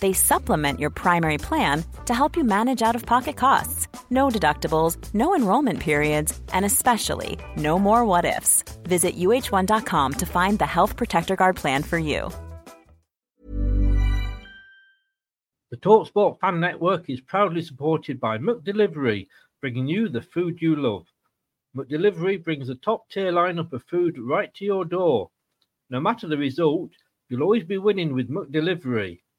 they supplement your primary plan to help you manage out of pocket costs. No deductibles, no enrollment periods, and especially no more what ifs. Visit uh1.com to find the Health Protector Guard plan for you. The Talksport Fan Network is proudly supported by McDelivery, bringing you the food you love. McDelivery brings a top tier lineup of food right to your door. No matter the result, you'll always be winning with McDelivery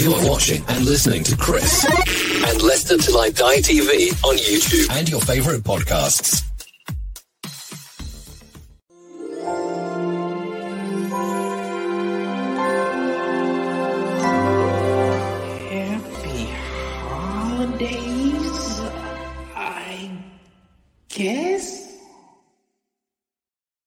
You are watching and listening to Chris and Leicester Till I Die TV on YouTube and your favourite podcasts. Happy holidays, I guess.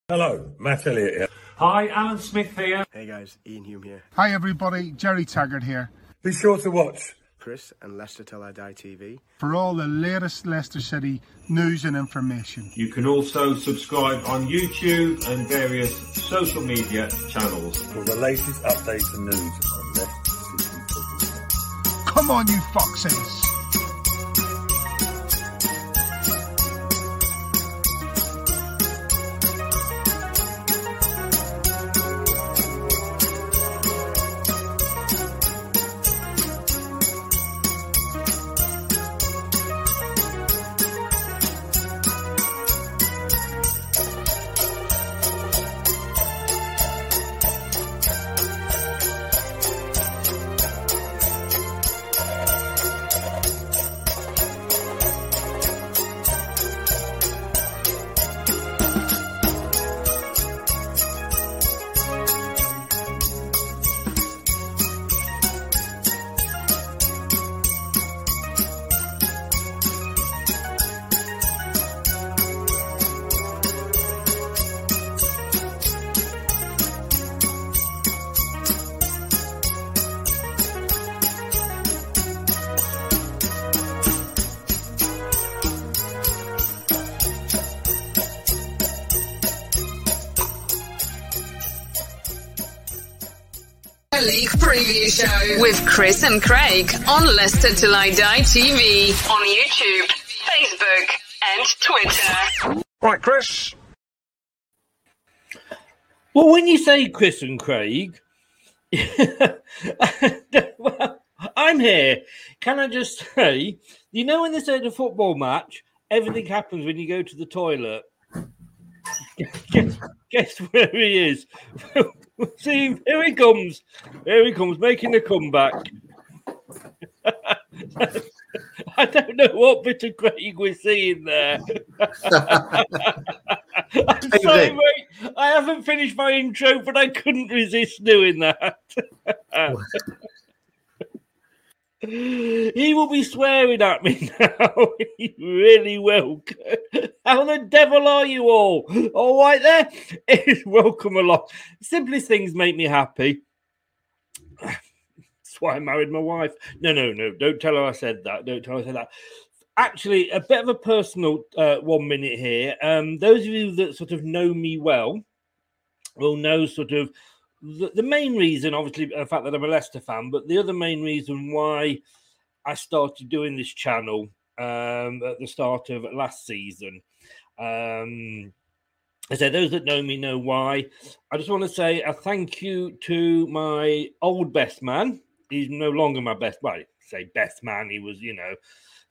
Hello, Matt Elliott here. Hi, Alan Smith here. Hey guys, Iain Hume here. Hi everybody, Gerry Taggart here. Be sure to watch Chris and Leicester Till I Die TV for all the latest Leicester City news and information. You can also subscribe on YouTube and various social media channels for the latest updates and news on Leicester City football. Come on, you foxes! Show with Chris and Craig on Leicester Till I Die TV on YouTube, Facebook, and Twitter. Right, Chris. Well, when you say Chris and Craig, well, I'm here. Can I just say, you know, when they say the football match, everything happens when you go to the toilet. guess, guess where he is? See, here he comes. Here he comes, making the comeback. I don't know what bit of Craig we're seeing there. I'm sorry, mate. I haven't finished my intro, but I couldn't resist doing that. He will be swearing at me now. he really will. How the devil are you all? All right there? Welcome along. Simplest things make me happy. That's why I married my wife. No, no, no. Don't tell her I said that. Don't tell her I said that. Actually, a bit of a personal uh, one minute here. Um, those of you that sort of know me well will know sort of the, the main reason, obviously, the fact that I'm a Leicester fan, but the other main reason why I started doing this channel um, at the start of last season. Um, I say those that know me know why. I just want to say a thank you to my old best man. He's no longer my best. Well, I say best man. He was, you know,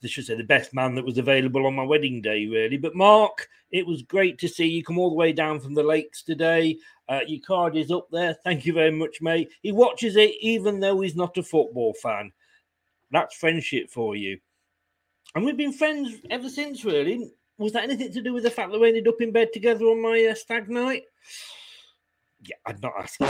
I should say the best man that was available on my wedding day, really. But Mark, it was great to see you come all the way down from the lakes today. Uh, your card is up there. Thank you very much, mate. He watches it even though he's not a football fan. That's friendship for you. And we've been friends ever since, really. Was that anything to do with the fact that we ended up in bed together on my uh, stag night? Yeah, I'd not ask.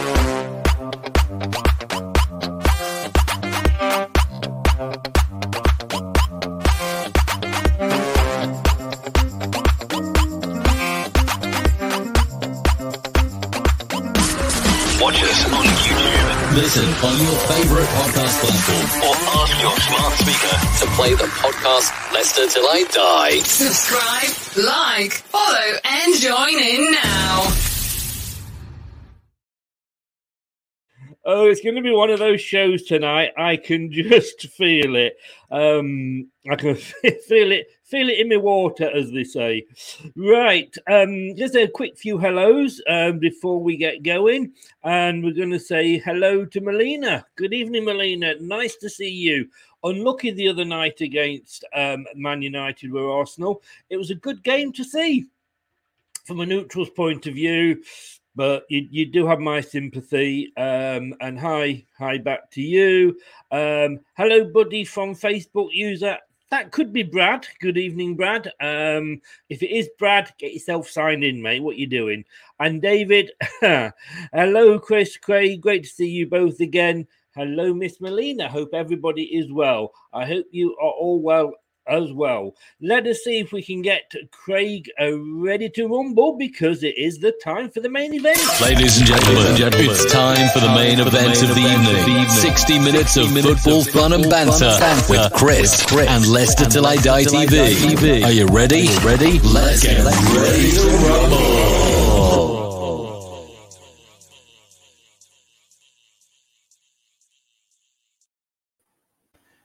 Listen on your favorite podcast platform or ask your smart speaker to play the podcast Leicester Till I Die. Subscribe, like, follow, and join in now. Oh, it's going to be one of those shows tonight. I can just feel it. Um, I can feel it, feel it in my water, as they say. Right. Um, just a quick few hellos um, before we get going, and we're going to say hello to Melina. Good evening, Melina. Nice to see you. Unlucky the other night against um, Man United with Arsenal. It was a good game to see from a neutral's point of view but you, you do have my sympathy. Um, and hi, hi back to you. Um, hello, buddy from Facebook user. That could be Brad. Good evening, Brad. Um, if it is Brad, get yourself signed in, mate. What you doing? And David, hello, Chris, Craig. Great to see you both again. Hello, Miss Melina. Hope everybody is well. I hope you are all well as well. Let us see if we can get Craig uh, ready to rumble because it is the time for the main event. Ladies and gentlemen, it's time for the main event of the evening. 60 minutes of football fun and banter with Chris and Leicester Till I Die TV. Are you ready? Ready? Let's get ready to rumble.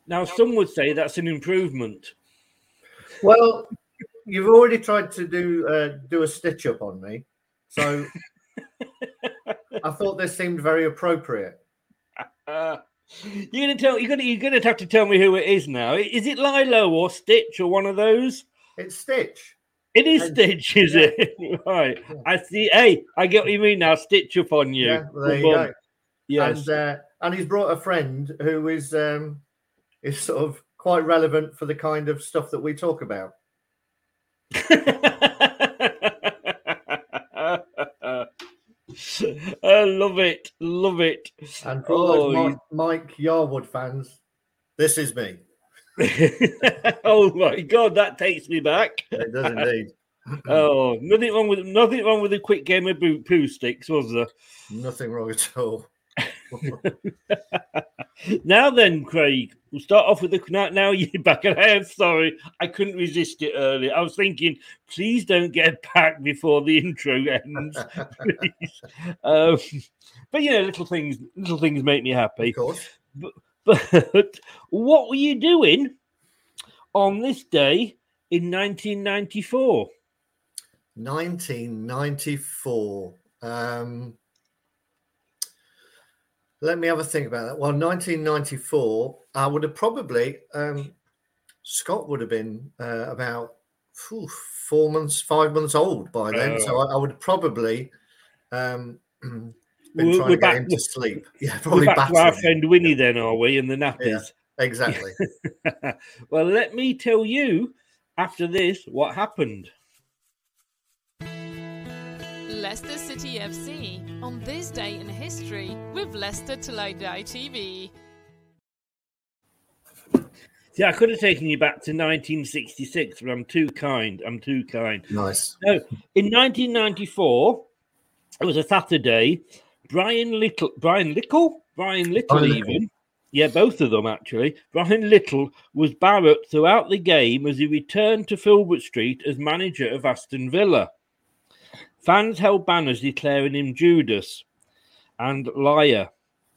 Now, some would say that's an improvement. Well, you've already tried to do uh, do a stitch up on me, so I thought this seemed very appropriate. Uh, you're gonna tell you're gonna you're gonna have to tell me who it is now. Is it Lilo or Stitch or one of those? It's Stitch. It is and, Stitch, is yeah. it? right. Yeah. I see. Hey, I get what you mean now. Stitch up on you. Yeah, well, there you go. Yes. And uh, and he's brought a friend who is um, is sort of quite relevant for the kind of stuff that we talk about. I love it, love it. And for all oh, those Mike, Mike Yarwood fans, this is me. oh my god, that takes me back. It does indeed. oh, nothing wrong with nothing wrong with a quick game of Poohsticks, was there? Nothing wrong at all. now then, Craig, we'll start off with the now, now you're back. I am sorry, I couldn't resist it earlier. I was thinking, please don't get back before the intro ends, please. Um, but you know, little things, little things make me happy. Of course. But, but what were you doing on this day in 1994? 1994. Um, let me have a think about that. Well, 1994, I would have probably, um, Scott would have been uh, about whew, four months, five months old by then. Uh, so I, I, would probably um, been we're, trying we're to get back, him to sleep. Yeah, probably back, back to our friend Winnie then, are we, in the nappies? Yeah, exactly. well, let me tell you after this what happened. Leicester City FC on this day in history with Leicester Till I Die TV. Yeah, I could have taken you back to 1966, but I'm too kind. I'm too kind. Nice. No, in 1994, it was a Saturday. Brian Little, Brian Little, Brian Little, Brian even. Little. Yeah, both of them actually. Brian Little was Barrett throughout the game as he returned to Filbert Street as manager of Aston Villa. Fans held banners declaring him Judas and liar.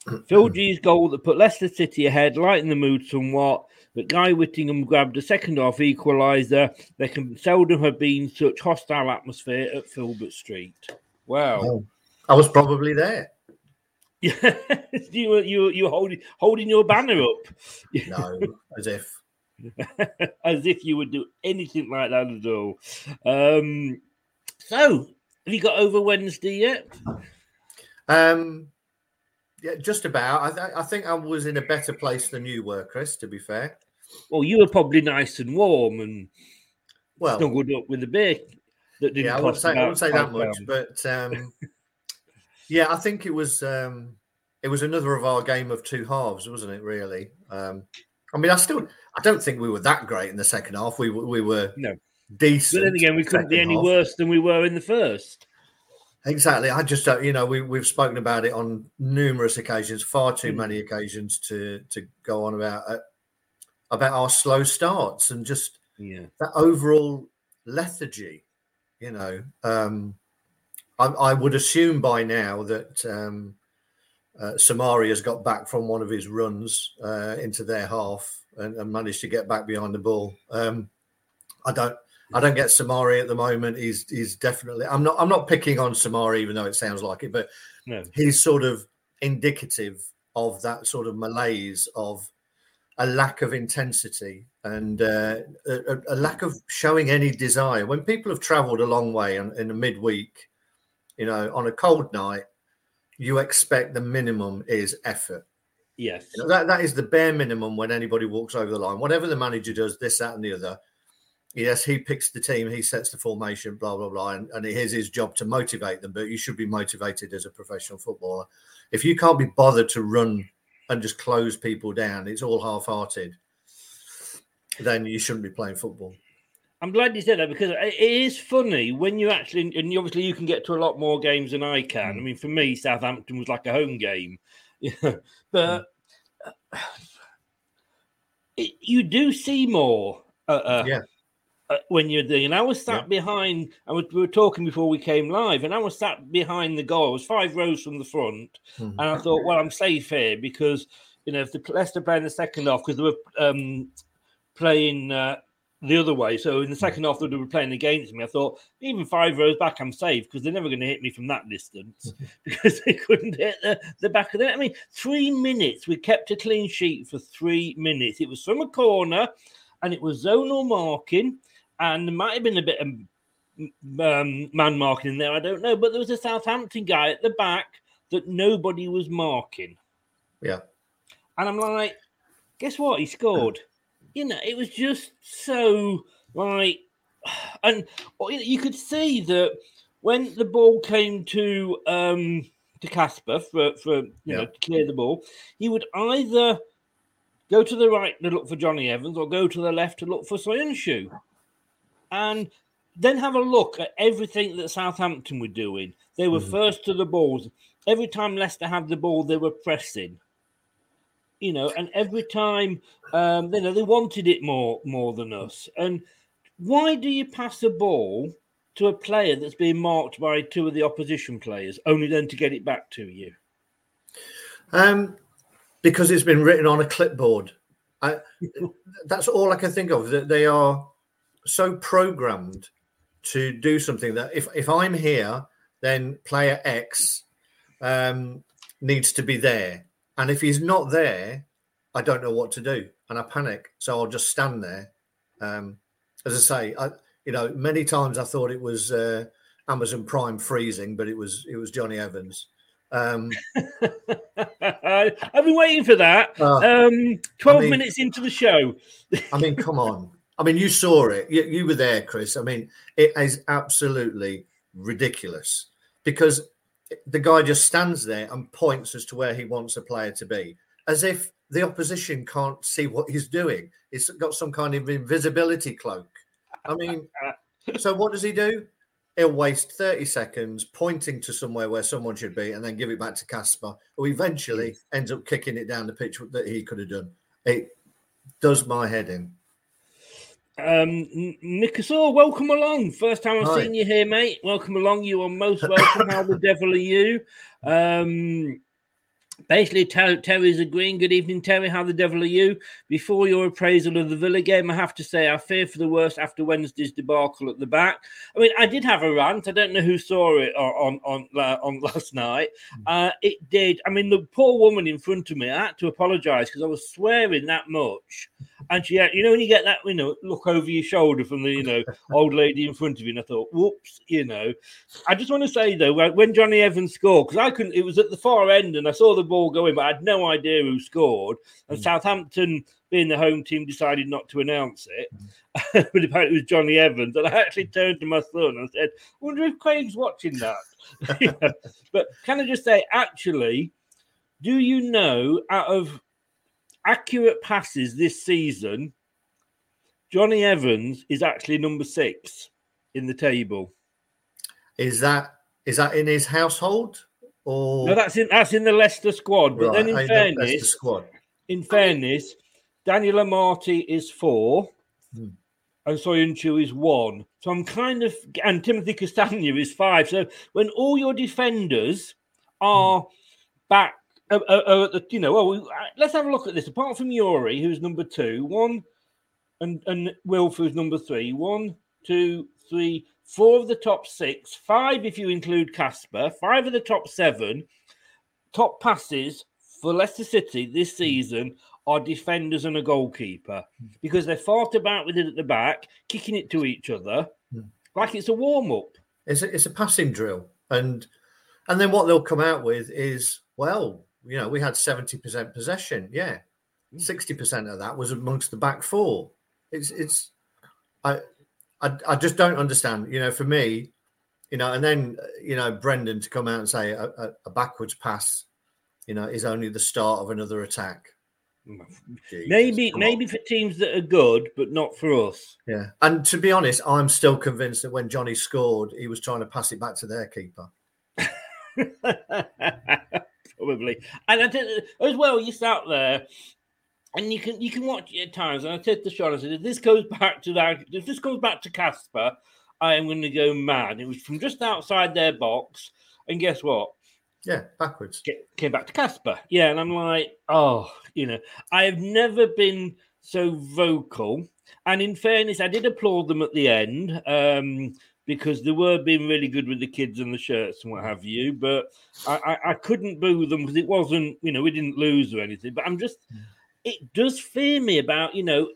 Phil Gee's goal that put Leicester City ahead lightened the mood somewhat, but Guy Whittingham grabbed a second half equaliser. There can seldom have been such hostile atmosphere at Filbert Street. Wow. Oh, I was probably there. Yeah, you were you you holding holding your banner up. No, as if as if you would do anything like that at all. Um, so, have you got over Wednesday yet? Um, yeah, just about. I, th- I think I was in a better place than you were, Chris. To be fair. Well, you were probably nice and warm and well snuggled up with a beer that didn't yeah, I wouldn't say, I wouldn't say that £5. much, but um, yeah, I think it was um, it was another of our game of two halves, wasn't it? Really. Um, I mean, I still I don't think we were that great in the second half. We we were no decent. But then again, we couldn't be any half. worse than we were in the first. Exactly. I just don't, you know, we, we've spoken about it on numerous occasions, far too Mm. many occasions to to go on about uh, about our slow starts and just Yeah. that overall lethargy. You know, um, I, I would assume by now that um, uh, Soumaré has got back from one of his runs uh, into their half and, and managed to get back behind the ball. Um, I don't. I don't get Soumaré at the moment. He's he's definitely. I'm not. I'm not picking on Soumaré, even though it sounds like it, but No. he's sort of indicative of that sort of malaise of a lack of intensity and uh, a, a- a lack of showing any desire. When people have travelled a long way in, in a midweek, you know, on a cold night, you expect the minimum is effort. Yes. You know, that, that is the bare minimum when anybody walks over the line. Whatever the manager does, this, that, and the other. Yes, he picks the team, he sets the formation, blah, blah, blah. And, and it is his job to motivate them, but you should be motivated as a professional footballer. If you can't be bothered to run and just close people down, it's all half hearted, then you shouldn't be playing football. I'm glad you said that because it it is funny when you actually, and obviously you can get to a lot more games than I can. I mean, for me, Southampton was like a home game, but uh, it, you do see more. Uh, uh, Yeah. Uh, when you're there, and I was sat behind. I was, we were talking before we came live, and I was sat behind the goal. I was five rows from the front, Mhm. and I thought, well, I'm safe here because you know if the Leicester play in the second half because they were um, playing uh, the other way. So in the second half, they were playing against me. I thought even five rows back, I'm safe because they're never going to hit me from that distance because they couldn't hit the, the back of the. net. I mean, three minutes. We kept a clean sheet for three minutes. It was from a corner, and it was zonal marking, and there might have been a bit of um, man marking in there. I don't know, but there was a Southampton guy at the back that nobody was marking. Yeah. And I'm like, guess what? He scored. You know, it was just so like, and you could see that when the ball came to um to Kasper for for you know to clear the ball, he would either go to the right to look for Jonny Evans or go to the left to look for Soyuncu, and then have a look at everything that Southampton were doing. They were Mhm. first to the balls. Every time Leicester had the ball, they were pressing you know, and every time, um, you know, they wanted it more more than us. And why do you pass a ball to a player that's being marked by two of the opposition players, only then to get it back to you? Um, because it's been written on a clipboard. I, that's all I can think of. That they are so programmed to do something that if if I'm here, then player X um, needs to be there, and if he's not there, I don't know what to do, and I panic. So I'll just stand there. Um, as I say, I you know many times I thought it was uh, Amazon Prime freezing, but it was it was Jonny Evans. Um, I've been waiting for that. Uh, um, Twelve mean- minutes into the show. I mean, come on. I mean, you saw it. You, you were there, Chris. I mean, it is absolutely ridiculous because the guy just stands there and points as to where he wants a player to be, as if the opposition can't see what he's doing. He's got some kind of invisibility cloak. I mean, so what does he do? He'll waste 30 seconds pointing to somewhere where someone should be and then give it back to Kasper, who eventually ends up kicking it down the pitch that he could have done. It does my head in. Um, Nicosaur, welcome along. First time I've Hi. seen you here, mate. Welcome along. You are most welcome. How the devil are you? Um, Basically, Ter- Terry's agreeing. Good evening, Terry. How the devil are you? Before your appraisal of the Villa game, I have to say I fear for the worst after Wednesday's debacle at the back. I mean, I did have a rant. I don't know who saw it on on on, uh, on last night. Uh, it did. I mean, the poor woman in front of me. I had to apologise because I was swearing that much, and she had, you know, when you get that, you know, look over your shoulder from the, you know, old lady in front of you, and I thought, whoops, you know. I just want to say though, when when Jonny Evans scored, because I couldn't, it was at the far end, and I saw the ball going, but I had no idea who scored. And hmm. Southampton, being the home team, decided not to announce it. Hmm. but apparently it was Jonny Evans. And I actually turned to my son and said, I wonder if Craig's watching that. Know, But can I just say, actually, do you know out of accurate passes this season, Jonny Evans is actually number six in the table. Is that is that in his household or No, that's in that's in the Leicester squad. But Right, then, in the fairness, squad. in fairness, Daniel Amartey is four, Hmm. and Soyuncu is one. So I'm kind of, and Timothy Castagne is five. So when all your defenders are back, uh, uh, uh, you know, well, we, uh, let's have a look at this. Apart from Youri, who's number two, one, and and Wilf, who's number three, one, two, three, four of the top six, five if you include Kasper, five of the top seven top passes for Leicester City this hmm. season are defenders and a goalkeeper hmm. because they fought about with it at the back, kicking it to each other hmm. like it's a warm up. It's a, it's a passing drill, and and then what they'll come out with is well, you know, we had seventy percent possession. Yeah, sixty percent of that was amongst the back four. It's it's I, I I just don't understand. You know, for me, you know, and then you know Brendan to come out and say a, a, a backwards pass, you know, is only the start of another attack. Jesus, Maybe come on. maybe for teams that are good, but not for us. Yeah, and to be honest, I'm still convinced that when Jonny scored, he was trying to pass it back to their keeper. Probably. And I did as well, you sat there and you can you can watch it at times. And I said to Sean, I said, if this goes back to that, if this goes back to Kasper, I am going to go mad. It was from just outside their box. And guess what? Yeah, backwards. Came back to Kasper. Yeah. And I'm like, oh, you know, I have never been so vocal. And in fairness, I did applaud them at the end. Um, because they were being really good with the kids and the shirts and what have you. But I, I, I couldn't boo them because it wasn't, you know, we didn't lose or anything. But I'm just, it does fear me about, you know,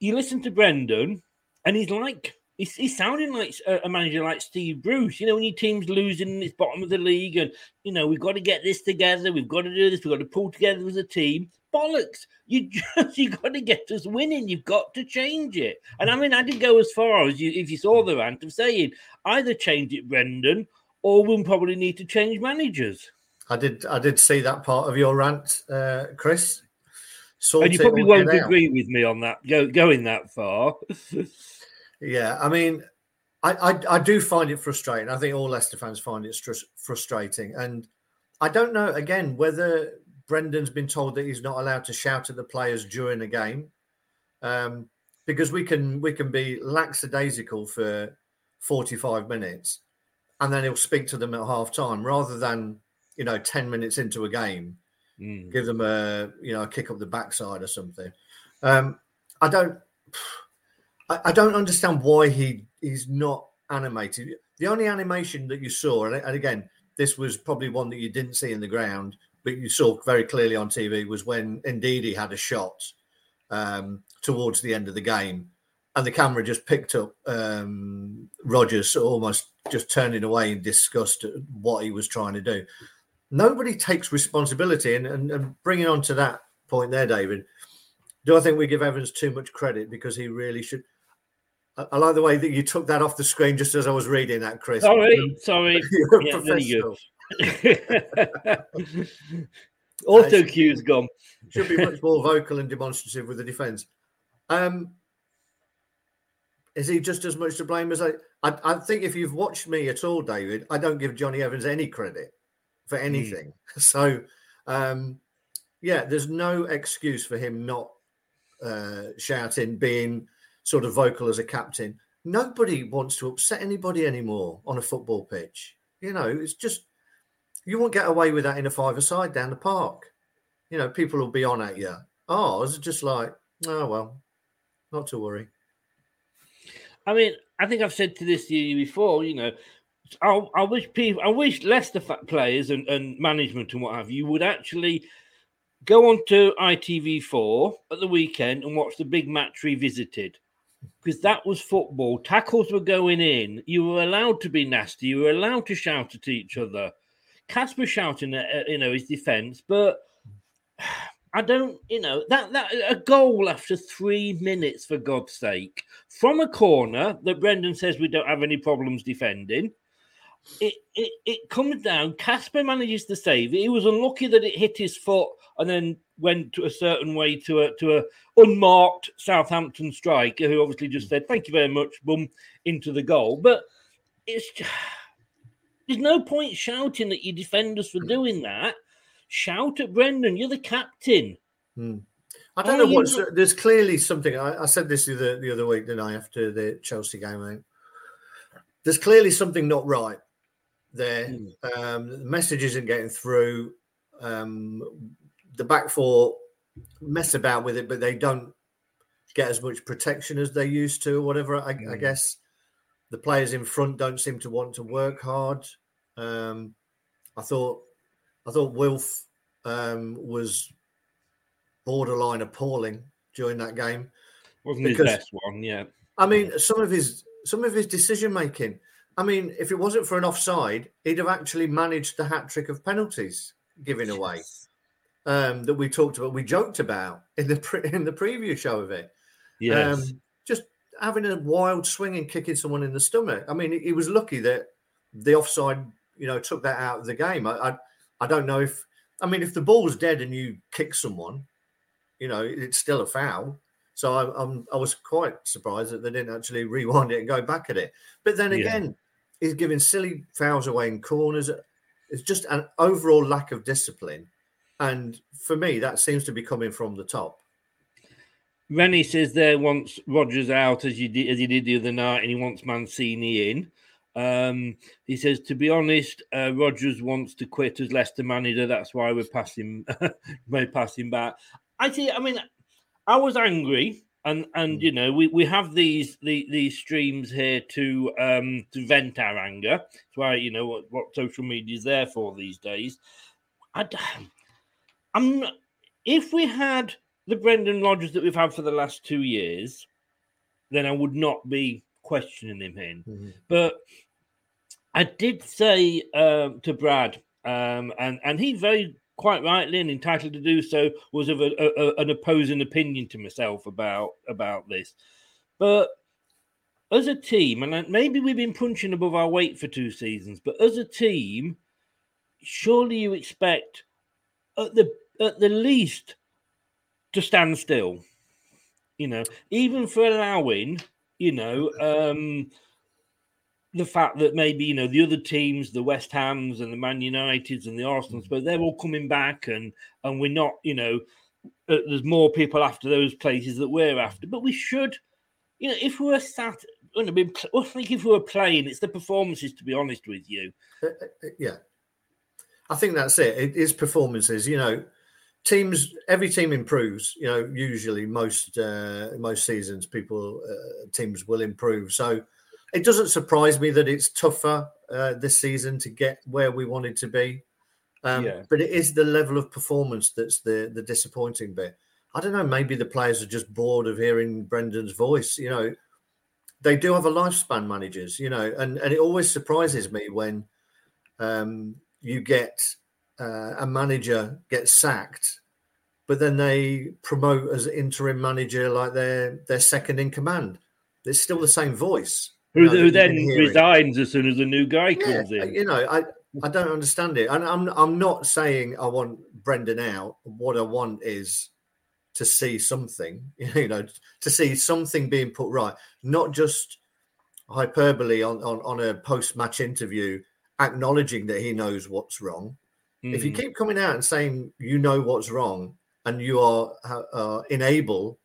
you listen to Brendan and he's like, he's, he's sounding like a, manager like Steve Bruce. You know, when your team's losing it's bottom of the league and, you know, we've got to get this together, we've got to do this, we've got to pull together as a team. Bollocks. You just you got to get us winning. You've got to change it. And I mean, I didn't go as far as you if you saw the rant of saying either change it, Brendan, or we'll probably need to change managers. I did. I did see that part of your rant, uh, Chris. Sort and you probably won't out. agree with me on that, go, going that far. Yeah, I mean, I, I I do find it frustrating. I think all Leicester fans find it str- frustrating, and I don't know again whether Brendan's been told that he's not allowed to shout at the players during the game, um, because we can we can be lackadaisical for forty five minutes, and then he'll speak to them at half time rather than you know ten minutes into a game Mm. give them a you know a kick up the backside or something. Um, I don't I, I don't understand why he he's not animated. The only animation that you saw, and, and again, this was probably one that you didn't see in the ground, but you saw very clearly on TV, was when indeed he had a shot um, towards the end of the game, and the camera just picked up um, Rodgers almost just turning away in disgust at what he was trying to do nobody takes responsibility. And, and, and bringing on to that point there, David, do I think we give Evans too much credit because he really should? I, I like the way that you took that off the screen just as I was reading that, Chris. Sorry, sorry. You're a Yeah, you professional. Auto cue's gone. Should be much more vocal and demonstrative with the defence. Um, is he just as much to blame as I, I? I think if you've watched me at all, David, I don't give Jonny Evans any credit for anything. So, um, yeah, there's no excuse for him not uh, shouting, being sort of vocal as a captain. Nobody wants to upset anybody anymore on a football pitch. You know, it's just you won't get away with that in a five-a-side down the park. You know, people will be on at you. Ours are just like, oh well, not to worry. I mean, I think I've said to this to you before. You know, I, I wish people, I wish Leicester players and, and management and what have you would actually go on to ITV4 at the weekend and watch the big match revisited because that was football. Tackles were going in. You were allowed to be nasty. You were allowed to shout at each other. Kasper shouting at you know his defense, but I don't, you know, that that a goal after three minutes for God's sake from a corner that Brendan says we don't have any problems defending. It it, it comes down. Kasper manages to save it. He was unlucky that it hit his foot and then went to a certain way to a to a unmarked Southampton striker who obviously just said thank you very much, boom, into the goal. But it's there's no point shouting at your defenders for doing that. Shout at Brendan. You're the captain. Hmm. I don't know what's there's clearly something. I, I, said this the other, the other week, didn't I, after the Chelsea game? I There's clearly something not right there. Mm. Um, the message isn't getting through. Um, the back four mess about with it, but they don't get as much protection as they used to, or whatever. I, mm. I guess the players in front don't seem to want to work hard. Um, I thought I thought Wilf um, was borderline appalling during that game. Wasn't because, his best one, yeah. I mean, some of his some of his decision making. I mean, if it wasn't for an offside, he'd have actually managed the hat trick of penalties given away um, that we talked about, we joked about in the pre- in the preview show of it. Yes. Um, just having a wild swing and kicking someone in the stomach. I mean, he was lucky that the offside, you know, took that out of the game. I, I I don't know if I mean if the ball's dead and you kick someone, you know, it's still a foul. So I, am I was quite surprised that they didn't actually rewind it and go back at it. But then again, yeah. he's giving silly fouls away in corners. It's just an overall lack of discipline, and for me, that seems to be coming from the top. Rennie says there wants Rodgers out as you did as he did the other night, and he wants Mancini in. Um, he says, to be honest, uh, Rodgers wants to quit as Leicester manager. That's why we're passing, we're passing back. I see. I mean, I was angry, and and mm. you know, we, we have these the, these streams here to um to vent our anger. That's why you know what, what social media is there for these days. I, I'm if we had the Brendan Rodgers that we've had for the last two years, then I would not be questioning him in. Mm-hmm. But I did say uh, to Brad, um, and and he very quite rightly and entitled to do so was of a, a, an opposing opinion to myself about about this. But as a team, and maybe we've been punching above our weight for two seasons, but as a team, surely you expect at the at the least to stand still. You know, even for allowing you know, um, the fact that maybe you know the other teams, the West Hams and the Man Uniteds and the Arsenals, but they're all coming back, and and we're not, you know, uh, there's more people after those places that we're after. But we should, you know, if we're sat, I think if we were playing, it's the performances. To be honest with you, uh, uh, yeah, I think that's it. It is performances. You know, teams every team improves you know usually most uh, most seasons people uh, teams will improve so it doesn't surprise me that it's tougher uh, this season to get where we wanted to be um, yeah. but it is the level of performance that's the the disappointing bit i don't know maybe the players are just bored of hearing brendan's voice you know they do have a lifespan managers you know and and it always surprises me when um, you get uh, a manager gets sacked, but then they promote as interim manager like they're they're second in command. It's still the same voice. Who, who then resigns as soon as a new guy yeah, comes in. You know, I I don't understand it, and I'm I'm not saying I want Brendan out. What I want is to see something, you know, to see something being put right, not just hyperbole on on, on a post match interview acknowledging that he knows what's wrong Mm. If you hmm. keep coming out and saying you know what's wrong and you are uh, unable,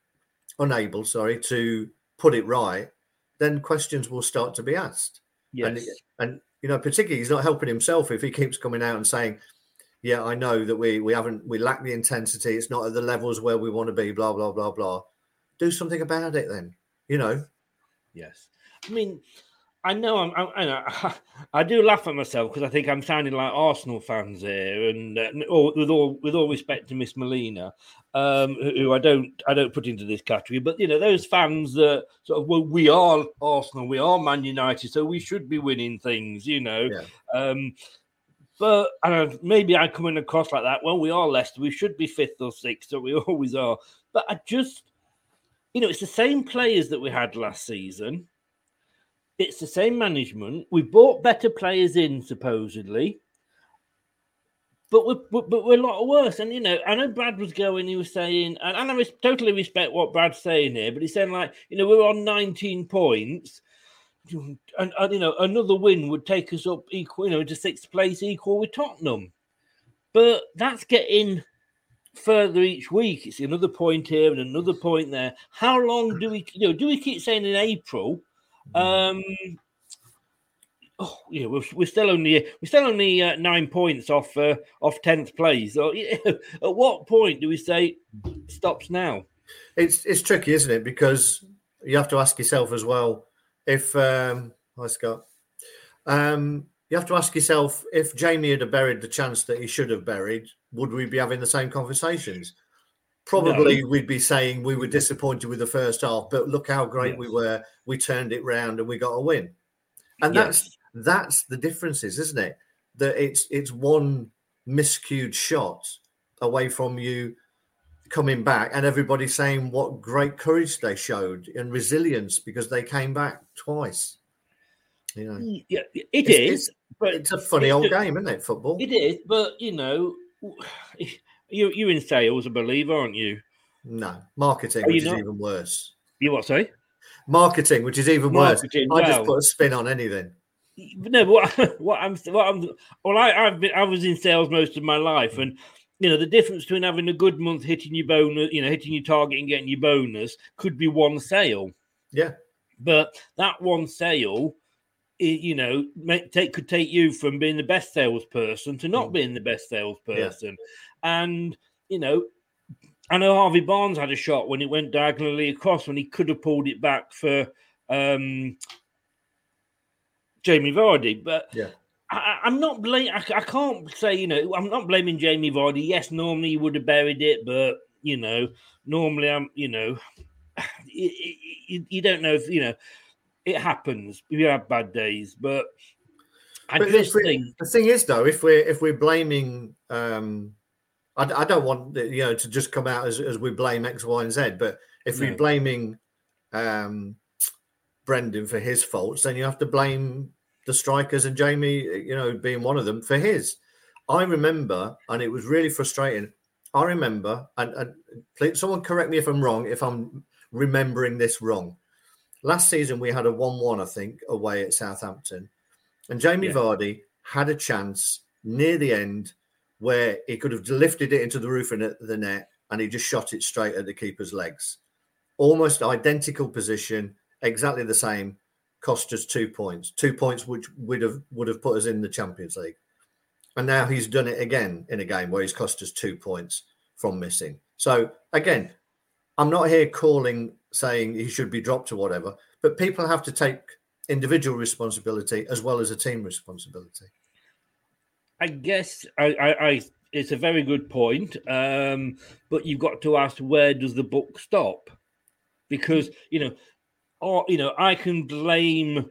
unable, sorry, to put it right, then questions will start to be asked. Yes. And, and You know, particularly he's not helping himself if he keeps coming out and saying, "Yeah, I know that we we haven't we lack the intensity. It's not at the levels where we want to be." Blah blah blah blah. Do something about it, then. You know. Yes, I mean, I know I'm, I'm I, know, I do laugh at myself because I think I'm sounding like Arsenal fans here, and uh, all, with all with all respect to Miss Melina, um, who I don't I don't put into this category, but you know those fans that sort of well we are Arsenal, we are Man United, so we should be winning things, you know. Um, but I maybe I'm coming across like that. Well, we are Leicester, we should be fifth or sixth, so we always are. But I just, you know, it's the same players that we had last season it's the same management. We bought better players in, supposedly, but we're, but we're a lot worse. And you know, I know Brad was going. He was saying, and, and I res- totally respect what Brad's saying here, but he's saying like, you know, we're on 19 points, and, and you know, another win would take us up equal, you know, to sixth place, equal with Tottenham. But that's getting further each week. It's another point here and another point there. How long do we, you know, do we keep saying in April? Um, oh, yeah, we're, we're still only we're still only uh, nine points off uh, off tenth place. So, yeah, at what point do we say stops now? It's it's tricky, isn't it? Because you have to ask yourself as well if um, hi Scott. Um, you have to ask yourself if Jamie had buried the chance that he should have buried, would we be having the same conversations? Probably No. we'd be saying we were disappointed with the first half, but look how great Yes. we were. We turned it round and we got a win. And Yes. that's that's the differences, isn't it? That it's it's one miscued shot away from you coming back and everybody saying what great courage they showed and resilience because they came back twice. You know. Yeah, it It's- is, but It's a funny it's old game, isn't it? Football. It is, but you know, you you're in sales, a believer, aren't you? No, marketing, Are you which is not? even worse. You what? Sorry. Marketing, which is even Marketing, worse. I just put a spin on anything. no, but what, what I'm what I'm well, I I've been I was in sales most of my life, and you know the difference between having a good month, hitting your bonus, you know, hitting your target and getting your bonus, could be one sale. Yeah. But that one sale, you know, may, take could take you from being the best salesperson to not hmm. being the best salesperson, and you know. I know Harvey Barnes had a shot when it went diagonally across when he could have pulled it back for um, Jamie Vardy, but Yeah. I, I'm not blaming. I, I can't say you know I'm not blaming Jamie Vardy. Yes, normally he would have buried it, but you know normally I'm you know you, you, you don't know if you know it happens. We have bad days, but I But just we- think the thing is, though, if we're if we're blaming, um, I, I don't want the- you know to just come out as, as we blame X, Y, and Z. But if we're blaming um, Brendan for his faults, then you have to blame the strikers and Jamie, you know, being one of them for his. I remember, and it was really frustrating. I remember, and, and please, someone correct me if I'm wrong, if I'm remembering this wrong. Last season we had a one-one, I think, away at Southampton. And Jamie Yeah. Vardy had a chance near the end where he could have lifted it into the roof of the- net and he just shot it straight at the keeper's legs. Almost identical position, exactly the same. Cost us two points, two points which would have would have put us in the Champions League. And now he's done it again in a game where he's cost us two points from missing. So again, I'm not here calling saying he should be dropped or whatever, but people have to take individual responsibility as well as a team responsibility. I guess I, I, I it's a very good point. Um, but you've got to ask where does the book stop? Because you know, or you know, I can blame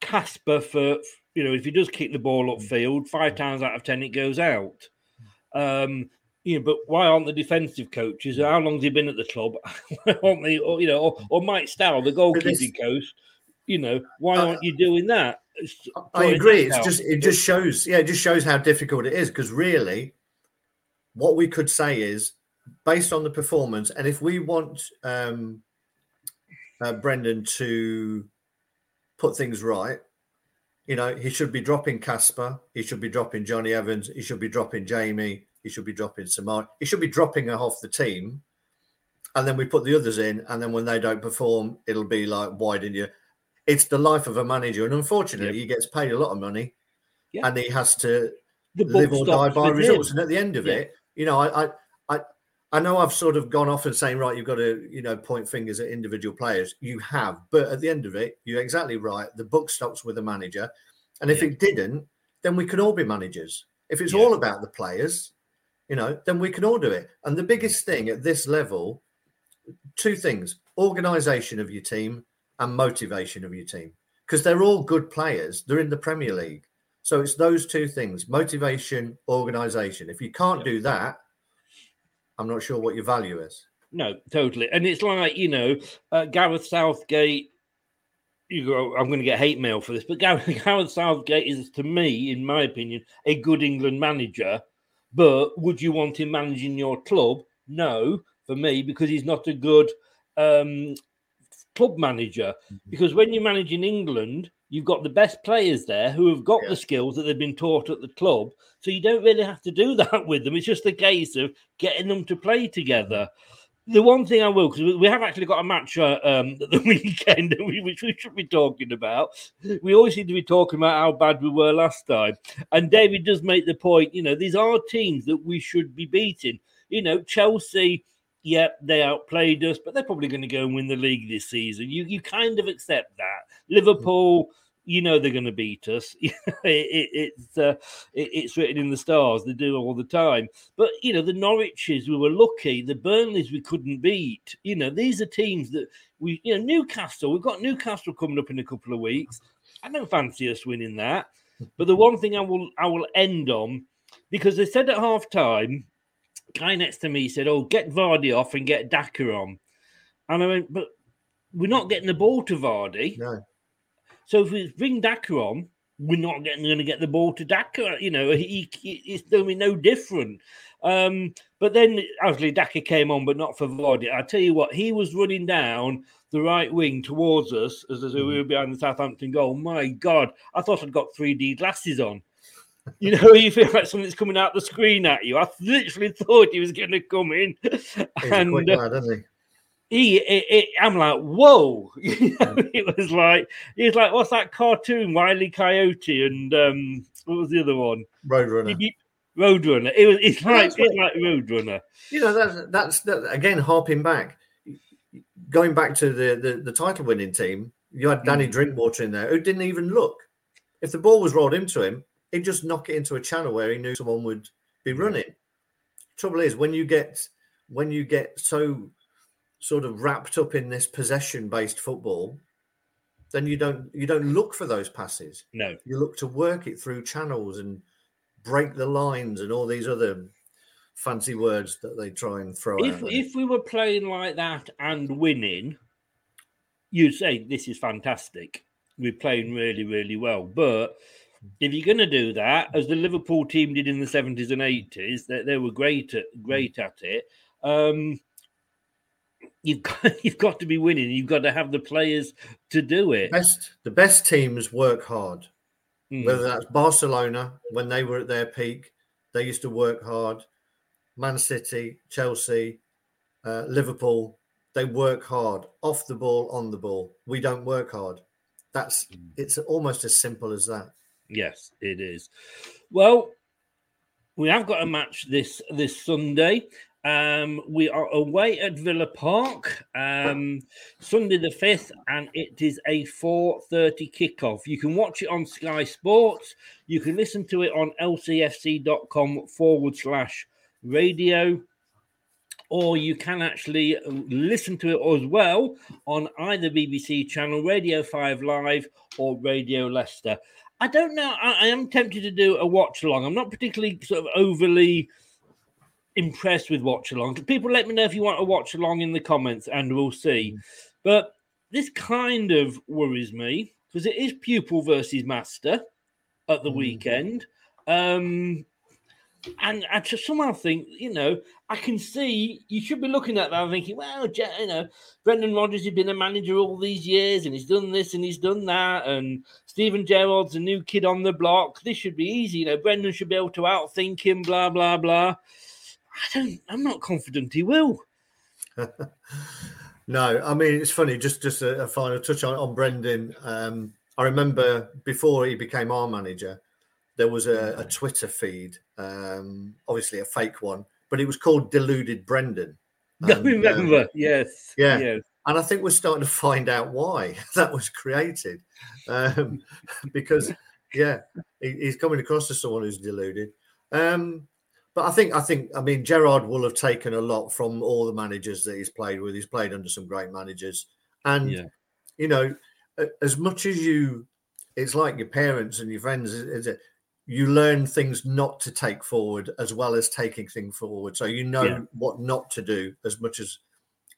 Kasper for you know if he does kick the ball upfield five times out of ten it goes out. Um, you know, but why aren't the defensive coaches? How long's he been at the club? Why aren't they? Or, you know, or, or Mike Stow, the goalkeeping coach. You know, why aren't you doing that? I agree. It's just it just shows, yeah, it just shows how difficult it is because really, what we could say is based on the performance, and if we want um, uh, Brendan to put things right, you know, he should be dropping Kasper, he should be dropping Jonny Evans, he should be dropping Jamie, he should be dropping Samar, he should be dropping her off the team, and then we put the others in, and then when they don't perform, it'll be like, why didn't you? It's the life of a manager, and unfortunately, he gets paid a lot of money, Yeah. and he has to live or die by results. him. And at the end of Yeah. it, you know, I, I, I, know I've sort of gone off and saying, right, you've got to, you know, point fingers at individual players. You have, but at the end of it, you're exactly right. The book stops with the manager, and if it didn't, then we can all be managers. If it's all about the players, you know, then we can all do it. And the biggest thing at this level, two things: organisation of your team and motivation of your team, because they're all good players. They're in the Premier League. So it's those two things motivation, organization. If you can't do that, I'm not sure what your value is. No, totally. And it's like, you know, uh, Gareth Southgate, you go, I'm going to get hate mail for this, but Gareth, Gareth Southgate is, to me, in my opinion, a good England manager. But would you want him managing your club? No, for me, because he's not a good um, club manager. Because when you manage in England, you've got the best players there who have got the skills that they've been taught at the club. So you don't really have to do that with them. It's just a case of getting them to play together. The one thing I will, because we have actually got a match uh, um, at the weekend, which we should be talking about. We always seem to be talking about how bad we were last time. And David does make the point, you know, these are teams that we should be beating. You know, Chelsea, yeah, they outplayed us, but they're probably going to go and win the league this season. You you kind of accept that. Liverpool, you know they're going to beat us. it, it, it's uh, it, it's written in the stars. They do all the time. But you know the Norwiches, we were lucky. The Burnleys we couldn't beat. You know these are teams that we. You know Newcastle. We've got Newcastle coming up in a couple of weeks. I don't fancy us winning that. But the one thing I will I will end on because they said at half time, guy next to me said, "Oh, get Vardy off and get Daka on," and I went, "But we're not getting the ball to Vardy." No. So if we bring Daka on, we're not getting going to get the ball to Daka. You know, he, he it's doing no different. Um, but then obviously Daka came on, but not for Vardy. I tell you what, he was running down the right wing towards us as, as we were behind the Southampton goal. My God, I thought I'd got 3D glasses on. You know, you feel like something's coming out the screen at you. I literally thought he was going to come in, He's quick and uh, lad, isn't he? he, it, it, I'm like, whoa! You know, it was like, he was like, what's that cartoon, Wiley Coyote, and um, what was the other one? Roadrunner. He- Roadrunner. It was. It's like it's like Roadrunner. You know, that's that's that, again harping back, going back to the the, the title winning team. You had Danny Drinkwater in there who didn't even look. If the ball was rolled into him, he'd just knock it into a channel where he knew someone would be running. Trouble is, when you get when you get so sort of wrapped up in this possession based football, then you don't you don't look for those passes. No. You look to work it through channels and break the lines and all these other fancy words that they try and throw If if we were playing like that and winning, you'd say this is fantastic. We're playing really, really well. But if you're going to do that, as the Liverpool team did in the 70s and 80s, they, they were great at great at it. Um, you've got you've got to be winning. You've got to have the players to do it. best the best teams work hard. Mm. Whether that's Barcelona when they were at their peak, they used to work hard. Man City, Chelsea, uh, Liverpool, they work hard off the ball, on the ball. We don't work hard. That's it's almost as simple as that. Yes, it is. Well, we have got a match this this Sunday. Um, we are away at Villa Park, um, Sunday the fifth, and it is a four thirty kickoff. You can watch it on Sky Sports. You can listen to it on lcfc.com forward slash radio or you can actually listen to it as well on either BBC channel, Radio 5 Live, or Radio Leicester. I don't know. I, I am tempted to do a watch along. I'm not particularly sort of overly impressed with watch along. People let me know if you want to watch along in the comments and we'll see. But this kind of worries me because it is pupil versus master at the weekend. Um, and I somehow think, you know, I can see you should be looking at that and thinking, well, you know, Brendan Rodgers has been a manager all these years and he's done this and he's done that. And Steven Gerrard's a new kid on the block. This should be easy. You know, Brendan should be able to outthink him, blah, blah, blah. I don't, I'm not confident he will. No, I mean it's funny. Just just a, a final touch on, on Brendan. Um, I remember before he became our manager, there was a, a Twitter feed, um, obviously a fake one, but it was called Deluded Brendan. I And, remember, um, yes. yeah. yes. And I think we're starting to find out why that was created. Um, because, yeah, he, he's coming across as someone who's deluded. Um, but I think, I think, I mean, Gerrard will have taken a lot from all the managers that he's played with. He's played under some great managers. And, Yeah. you know, as much as you, it's like your parents and your friends, is it? You learn things not to take forward as well as taking things forward. So you know Yeah. what not to do as much as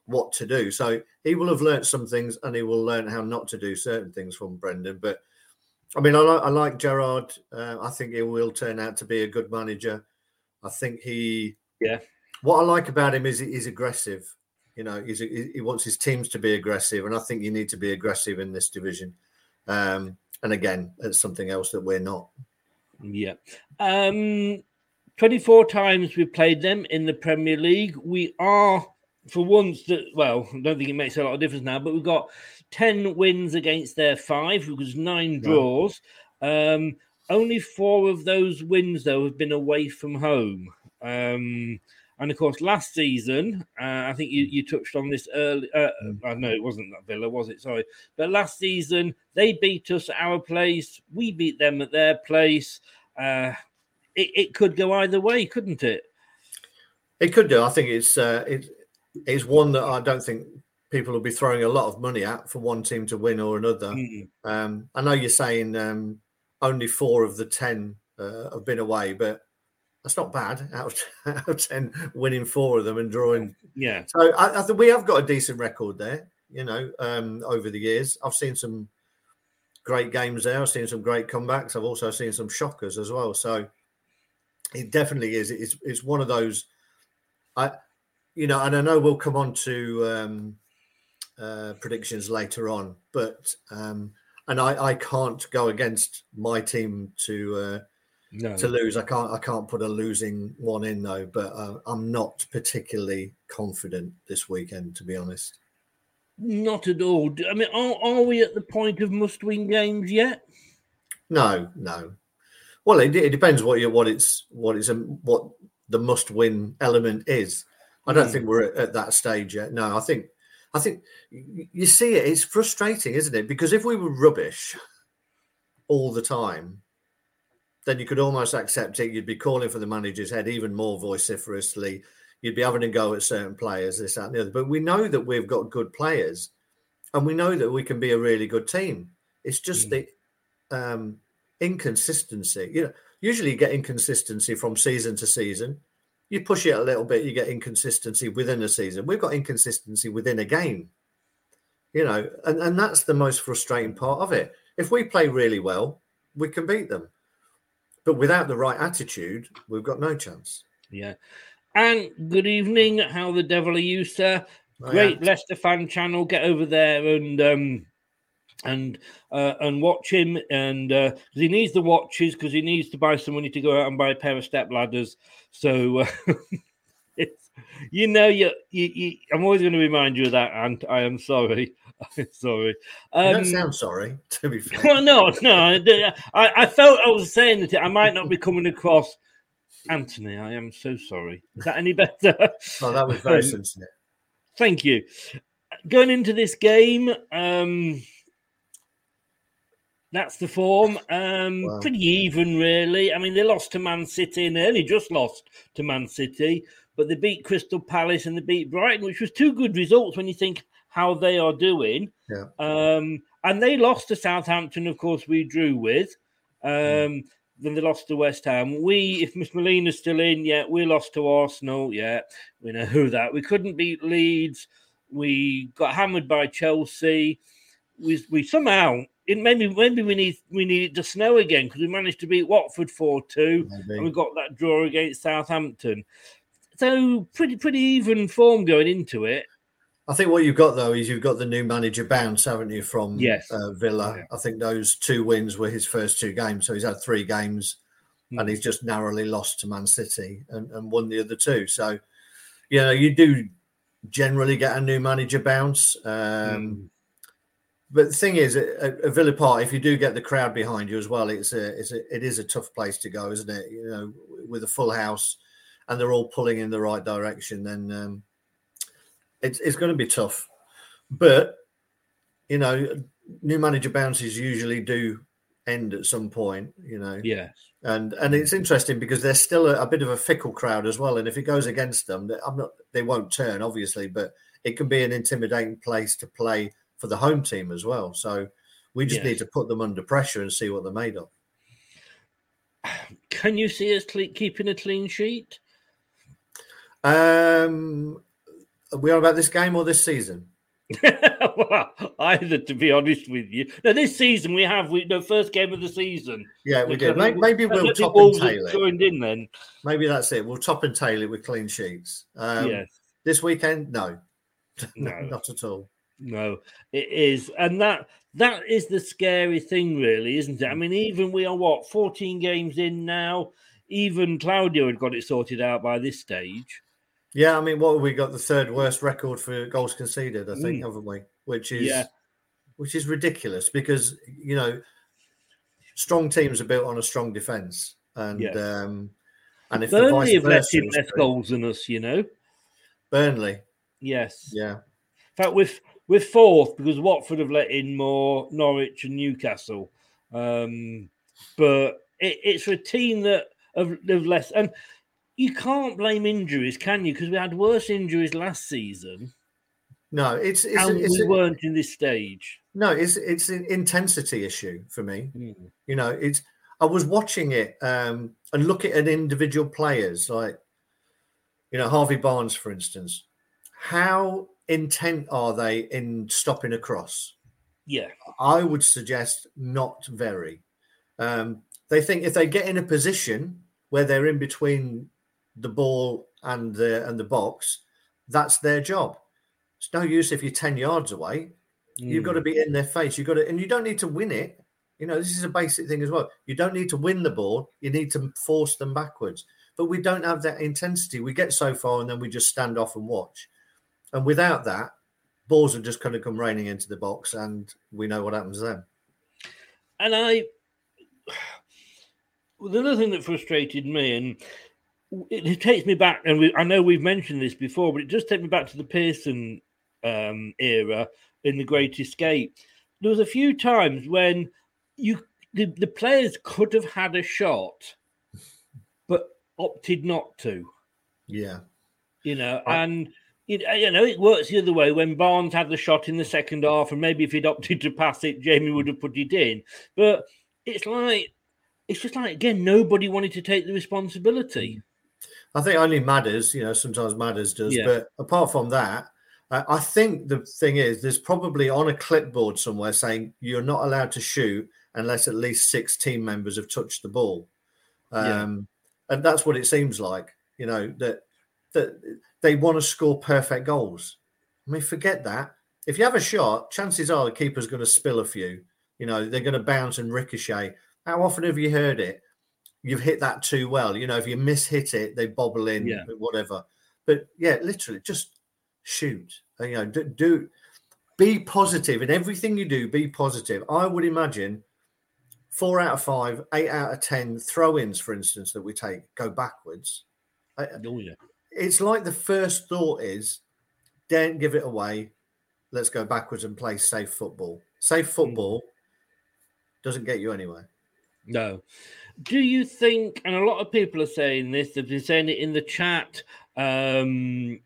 what to do. So he will have learned some things and he will learn how not to do certain things from Brendan. But I mean, I like, I like Gerrard. Uh, I think he will turn out to be a good manager. I think he, Yeah. what I like about him is he's aggressive. You know, he's he he wants his teams to be aggressive, and I think you need to be aggressive in this division. Um, and again, it's something else that we're not. Yeah. Um, 24 times we've played them in the Premier League. We are, for once, that well, I don't think it makes a lot of difference now, but we've got 10 wins against their five, which was nine draws. Um, only four of those wins, though, have been away from home. Um, and of course, last season, uh, I think you, you touched on this early. Uh, I know it wasn't that Villa, was it? Sorry. But last season, they beat us at our place. We beat them at their place. Uh, it, it could go either way, couldn't it? It could do. I think it's uh, it, it's one that I don't think people will be throwing a lot of money at for one team to win or another. Mm. Um, I know you're saying um, only four of the ten uh, have been away, but that's not bad. Out of, out of ten, winning four of them and drawing. Yeah. So I, I think we have got a decent record there. You know, um, over the years, I've seen some great games there. I've seen some great comebacks. I've also seen some shockers as well. So it definitely is. It's it's one of those. I, you know, and I know we'll come on to um, uh, predictions later on, but um, and I I can't go against my team to uh, No. to lose. I can't I can't put a losing one in though. But uh, I'm not particularly confident this weekend, to be honest. Not at all. I mean, are, are we at the point of must win games yet? No, no. Well, it, it depends what you what it's what it's um, what the must win element is. I don't Mm. think we're at, at that stage yet. No, I think I think you see it. It's frustrating, isn't it? Because if we were rubbish all the time, then you could almost accept it. You'd be calling for the manager's head even more vociferously. You'd be having a go at certain players, this, that, and the other. But we know that we've got good players, and we know that we can be a really good team. It's just the um, inconsistency. You know, usually you get inconsistency from season to season. You push it a little bit, you get inconsistency within a season. We've got inconsistency within a game. You know, and, and that's the most frustrating part of it. If we play really well, we can beat them. But without the right attitude, we've got no chance. Yeah. And good evening. How the devil are you, sir? I Great am. Leicester fan channel. Get over there and um and uh, and watch him. And uh he needs the watches because he needs to buy some money to go out and buy a pair of step ladders. So uh, you know you, you, you I'm always going to remind you of that, and I am sorry. I'm sorry. you Um, don't sound sorry, to be fair. well, no, no. I, I I felt I was saying that I might not be coming across. Anthony, I am so sorry. Is that any better? Oh, that was very Um, sincere. Thank you. Going into this game, um, that's the form. Um, Wow. Pretty even, really. I mean, they lost to Man City and they only just lost to Man City, but they beat Crystal Palace and they beat Brighton, which was two good results when you think how they are doing. Yeah. Um, and they lost to Southampton, of course, we drew with. Um, Then they lost to West Ham. We, if Miss Molina's still in, yeah, we lost to Arsenal. Yeah, we know who that. We couldn't beat Leeds. We got hammered by Chelsea. We, we somehow it maybe maybe we need we need it to snow again because we managed to beat Watford four two, and we got that draw against Southampton. So pretty pretty even form going into it. I think what you've got though is you've got the new manager bounce, haven't you, from Yes. uh, Villa? I think those two wins were his first two games, so he's had three games, Hmm. and he's just narrowly lost to Man City and, and won the other two. So, you know, you do generally get a new manager bounce. Um, Mm. But the thing is, at, at Villa Park, if you do get the crowd behind you as well, it's a, it's a, it is a tough place to go, isn't it? You know, with a full house and they're all pulling in the right direction, then um, it's it's going to be tough. But you know, new manager bounces usually do end at some point. You know, Yes. and and it's interesting because they're still a, a bit of a fickle crowd as well. And if it goes against them, they- I'm not they won't turn obviously, but it can be an intimidating place to play for the home team as well. So we just Yes. need to put them under pressure and see what they're made of. Can you see us keeping a clean sheet? Um, are we on about this game or this season? well, either, to be honest with you. Now, this season we have we the first game of the season. Yeah, we did. I Maybe we'll top and tail it. joined in then. Maybe that's it. We'll top and tail it with clean sheets. Um, Yes. This weekend, no, No. not at all. No, it is, and that that is the scary thing, really, isn't it? I mean, even we are what fourteen games in now. Even Claudio had got it sorted out by this stage. Yeah, I mean, what have we got? The third worst record for goals conceded, I think, Mm. haven't we? Which is Yeah. which is ridiculous because you know strong teams are built on a strong defense, and Yes. um, and if Burnley have let in less goals than us, you know. Burnley, Yes. yeah, In fact, we're, we're fourth because Watford have let in more, Norwich and Newcastle. Um, but it, it's for a team that have, have less. And you can't blame injuries, can you? Because we had worse injuries last season no, it's it's, and it's we a- weren't in this stage. no, it's it's an intensity issue for me. Mm. You know, it's I was watching it um, and looking at individual players like you know Harvey Barnes, for instance. How intent are they in stopping a cross? Yeah. I would suggest not very. Um, they think if they get in a position where they're in between the ball and the and the box, that's their job. It's no use if you're ten yards away. You've got to hmm. be in their face. You've got to, and you don't need to win it. You know, this is a basic thing as well. You don't need to win the ball. You need to force them backwards. But we don't have that intensity. We get so far and then we just stand off and watch. And without that, balls are just going to come raining into the box, and we know what happens then. And I, well, the other thing that frustrated me, and it, it takes me back, and we, I know we've mentioned this before, but it does take me back to the Pearson um, era in The Great Escape. There was a few times when you the, the players could have had a shot, but opted not to. Yeah. You know, and you know, you know, it works the other way. When Barnes had the shot in the second half, and maybe if he'd opted to pass it, Jamie would have put it in. But it's like it's just like again, nobody wanted to take the responsibility. I think only Madders, you know, sometimes Madders does. Yeah. But apart from that, uh, I think the thing is there's probably on a clipboard somewhere saying you're not allowed to shoot unless at least six team members have touched the ball. Yeah. Um, And that's what it seems like, you know, that that they want to score perfect goals. I mean, forget that. If you have a shot, chances are the keeper's going to spill a few. You know, they're going to bounce and ricochet. How often have you heard it? You've hit that too well. You know, if you miss hit it, they bobble in, Yeah. whatever. But yeah, literally, just shoot. Uh, You know, do, do be positive in everything you do. Be positive. I would imagine four out of five, eight out of ten throw-ins, for instance, that we take go backwards. Oh yeah. It's like the first thought is, don't give it away. Let's go backwards and play safe football. Safe football doesn't get you anywhere. No. Do you think, and a lot of people are saying this, they've been saying it in the chat, um,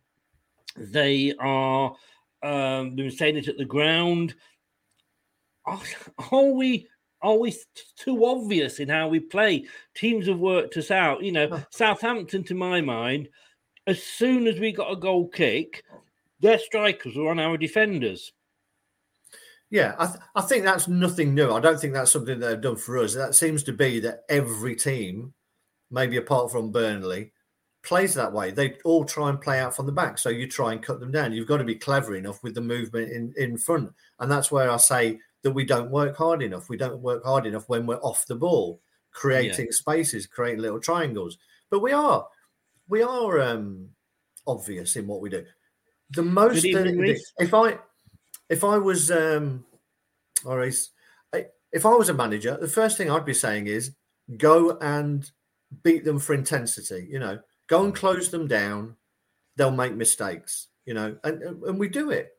they are um, they've been saying it at the ground. Are, are we are we too obvious in how we play? Teams have worked us out. You know, Southampton, to my mind, as soon as we got a goal kick, their strikers were on our defenders. Yeah, I, th- I think that's nothing new. I don't think that's something they've done for us. That seems to be that every team, maybe apart from Burnley, plays that way. They all try and play out from the back. So you try and cut them down. You've got to be clever enough with the movement in, in front. And that's where I say that we don't work hard enough. We don't work hard enough when we're off the ball, creating spaces, creating little triangles. But we are, we are um, obvious in what we do. The most Good evening, Reece. if I if I was um or is if I was a manager, the first thing I'd be saying is go and beat them for intensity. You know, go and close them down. They'll make mistakes. You know, and and we do it.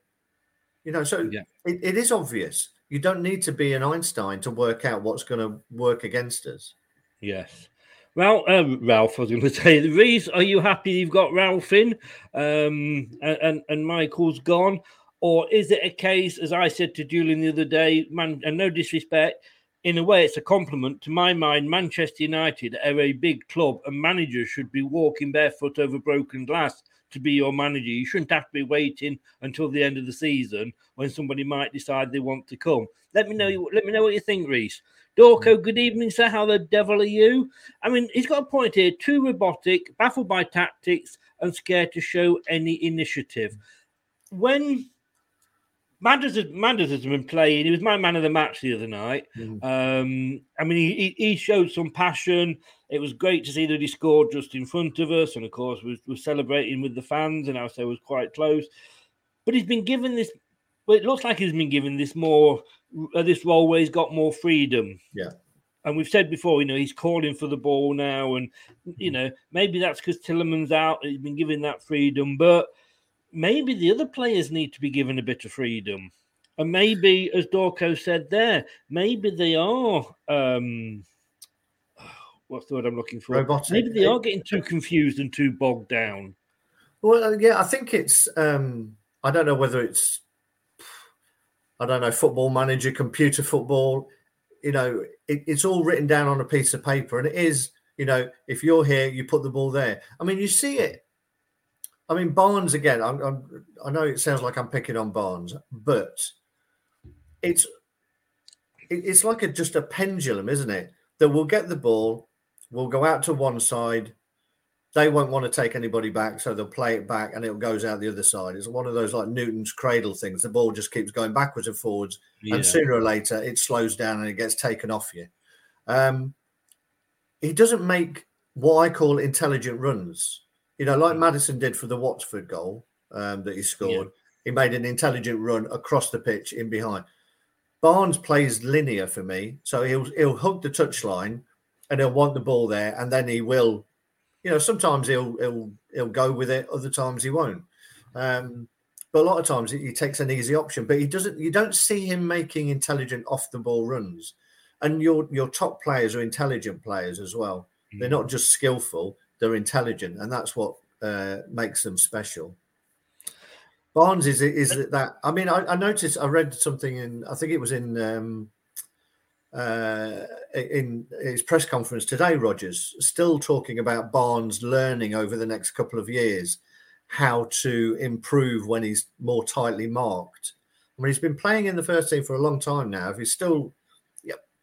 You know, so Yeah. it, it is obvious. You don't need to be an Einstein to work out what's going to work against us. Yes. Well, um, Ralph, I was going to say, Reese, are you happy you've got Ralph in um, and, and, and Michael's gone? Or is it a case, as I said to Julian the other day, man, and no disrespect, in a way, it's a compliment. To my mind, Manchester United are a big club, and managers should be walking barefoot over broken glass to be your manager. You shouldn't have to be waiting until the end of the season when somebody might decide they want to come. Let me know. Hmm. Let me know what you think, Reese. Dorco, hmm. good evening, sir. How the devil are you? I mean, he's got a point here. Too robotic, baffled by tactics, and scared to show any initiative. Hmm. When Madders, had- Madders has been playing, he was my man of the match the other night. Um, I mean, he, he he showed some passion. It was great to see that he scored just in front of us, and of course, was was celebrating with the fans, and I say was quite close. But he's been given this. Well, it looks like he's been given this more uh, this role where he's got more freedom. Yeah. And we've said before, you know, he's calling for the ball now, and you know, maybe that's because Tielemans' out. He's been given that freedom, but maybe the other players need to be given a bit of freedom. And maybe, as Dorco said there, maybe they are. Um, what's the word I'm looking for? Robotic. Maybe they are getting too confused and too bogged down. Well, uh, yeah, I think it's. um I don't know whether it's. I don't know football manager, computer football. You know, it, it's all written down on a piece of paper, and it is. You know, if you're here, you put the ball there. I mean, you see it. I mean, Barnes again. I'm, I'm, I know it sounds like I'm picking on Barnes, but it's it- it's like a just a pendulum, isn't it? That we'll get the ball, we'll go out to one side, they won't want to take anybody back, so they'll play it back and it goes out the other side. It's one of those like Newton's cradle things. The ball just keeps going backwards and forwards, Yeah. and sooner or later it slows down and it gets taken off you. Um, he doesn't make what I call intelligent runs. You know, like Maddison did for the Watford goal um, that he scored. He made an intelligent run across the pitch in behind. Barnes plays linear for me, so he'll he'll hug the touchline and he'll want the ball there, and then he will. You know, sometimes he'll he'll he'll go with it, other times he won't. Um, but a lot of times he, he takes an easy option, but he doesn't. You don't see him making intelligent off the ball runs, and your your top players are intelligent players as well. They're not just skillful; they're intelligent, and that's what uh, makes them special. Barnes is is that. I mean, I, I noticed. I read something in. I think it was in um, uh, in his press conference today. Rodgers still talking about Barnes learning over the next couple of years how to improve when he's more tightly marked. I mean, he's been playing in the first team for a long time now. If he's still,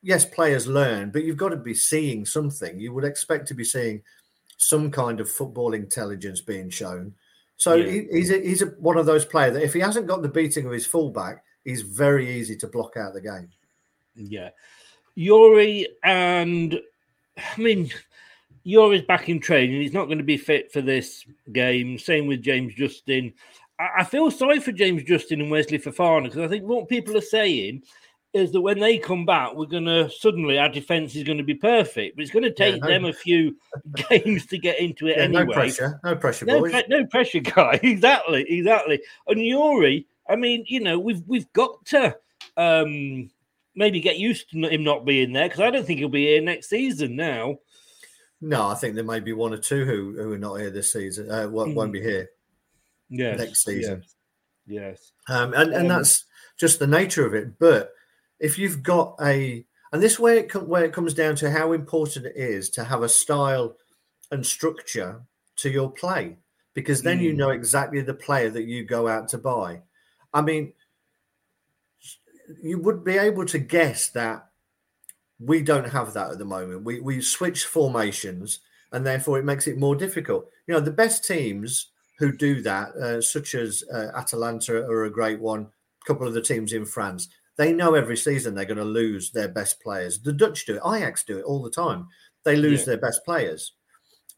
yes, players learn, but you've got to be seeing something. You would expect to be seeing some kind of football intelligence being shown. So Yeah. he, he's a, he's a, one of those players that if he hasn't got the beating of his fullback, he's very easy to block out the game. Yeah. Youri and I mean Youri's back in training. He's not going to be fit for this game. Same with James Justin. I, I feel sorry for James Justin and Wesley Fofana because I think what people are saying is that when they come back, we're going to suddenly our defense is going to be perfect, but it's going to Yeah, take no- them a few games to get into it Yeah, anyway. No pressure, no pressure, No, boys. pre- no pressure, guy. exactly, exactly. And Youri, I mean, you know, we've we've got to um maybe get used to him not being there because I don't think he'll be here next season now. No, I think there may be one or two who, who are not here this season. Uh, won't, won't be here Yes, next season. Yes. Um, and, and Um, that's just the nature of it. But if you've got a, and this way it com- where it comes down to how important it is to have a style and structure to your play, because then you Mm. know exactly the player that you go out to buy. I mean, you would be able to guess that we don't have that at the moment. We we switch formations, and therefore it makes it more difficult. You know, the best teams who do that, uh, such as uh, Atalanta, are a great one. A couple of the teams in France, they know every season they're going to lose their best players. The Dutch do it. Ajax do it all the time. They lose Yeah. their best players,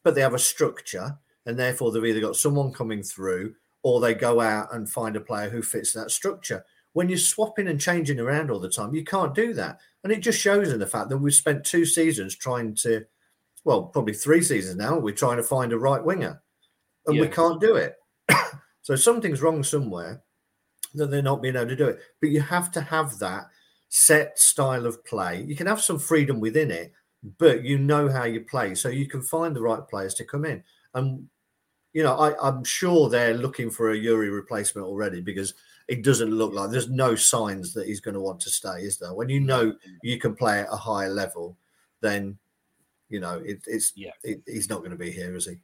but they have a structure, and therefore they've either got someone coming through or they go out and find a player who fits that structure. When you're swapping and changing around all the time, you can't do that. And it just shows in the fact that we've spent two seasons trying to, well, probably three seasons now, we're trying to find a right winger and we can't do it. so something's wrong somewhere that they're not being able to do it. But you have to have that set style of play. You can have some freedom within it, but you know how you play, so you can find the right players to come in. And you know, I, I'm sure they're looking for a Youri replacement already because it doesn't look like there's no signs that he's going to want to stay, is there? When you know you can play at a higher level, then you know it, it's yeah, it, he's not going to be here, is he?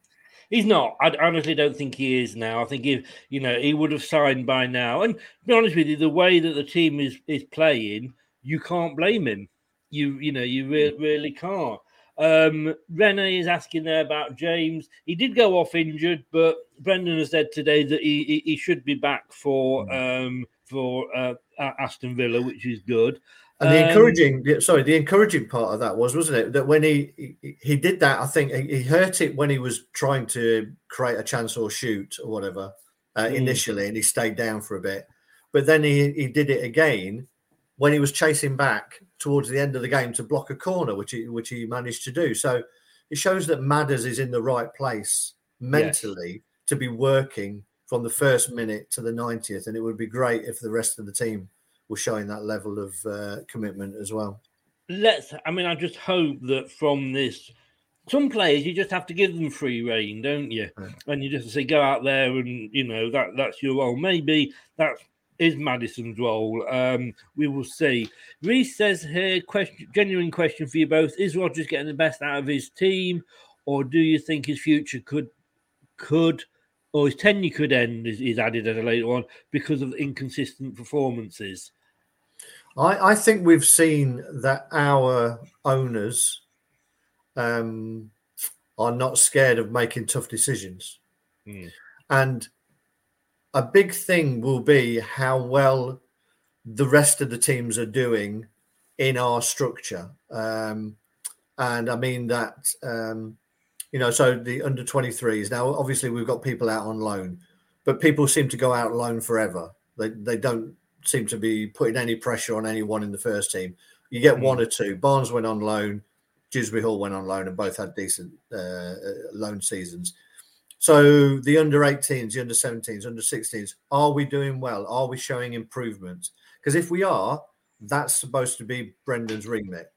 He's not. I honestly don't think he is now. I think if you know he would have signed by now. And to be honest with you, the way that the team is is playing, you can't blame him. You you know you re- really can't. Um, Rene is asking there about James. He did go off injured, but Brendan has said today that he he, he should be back for um for uh, Aston Villa, which is good. And the Um, encouraging, sorry, the encouraging part of that was, wasn't it, that when he he, he did that, I think he, he hurt it when he was trying to create a chance or shoot or whatever uh, Mm. initially, and he stayed down for a bit. But then he he did it again when he was chasing back towards the end of the game to block a corner, which he which he managed to do. So it shows that Madders is in the right place mentally to be working from the first minute to the 90th, and it would be great if the rest of the team were showing that level of uh, commitment as well. let's i mean i just hope that from this some players you just have to give them free reign don't you? And you just say go out there and you know that that's your role. Maybe that is Maddison's role. Um we will see. Reese says here question genuine question for you both. Is Rodgers getting the best out of his team or do you think his future could could or his tenure could end is, is added at a later on because of inconsistent performances I, I think we've seen that our owners um, are not scared of making tough decisions. And a big thing will be how well the rest of the teams are doing in our structure. Um, and I mean that, um, you know, so the under 23s now, obviously, we've got people out on loan, but people seem to go out loan forever. They, they don't seem to be putting any pressure on anyone in the first team. You get one or two. Barnes went on loan, Dewsbury Hall went on loan, and both had decent uh, uh, loan seasons. So the under 18s, the under 17s, under 16s, are we doing well? Are we showing improvement? Because if we are, that's supposed to be Brendan's remit.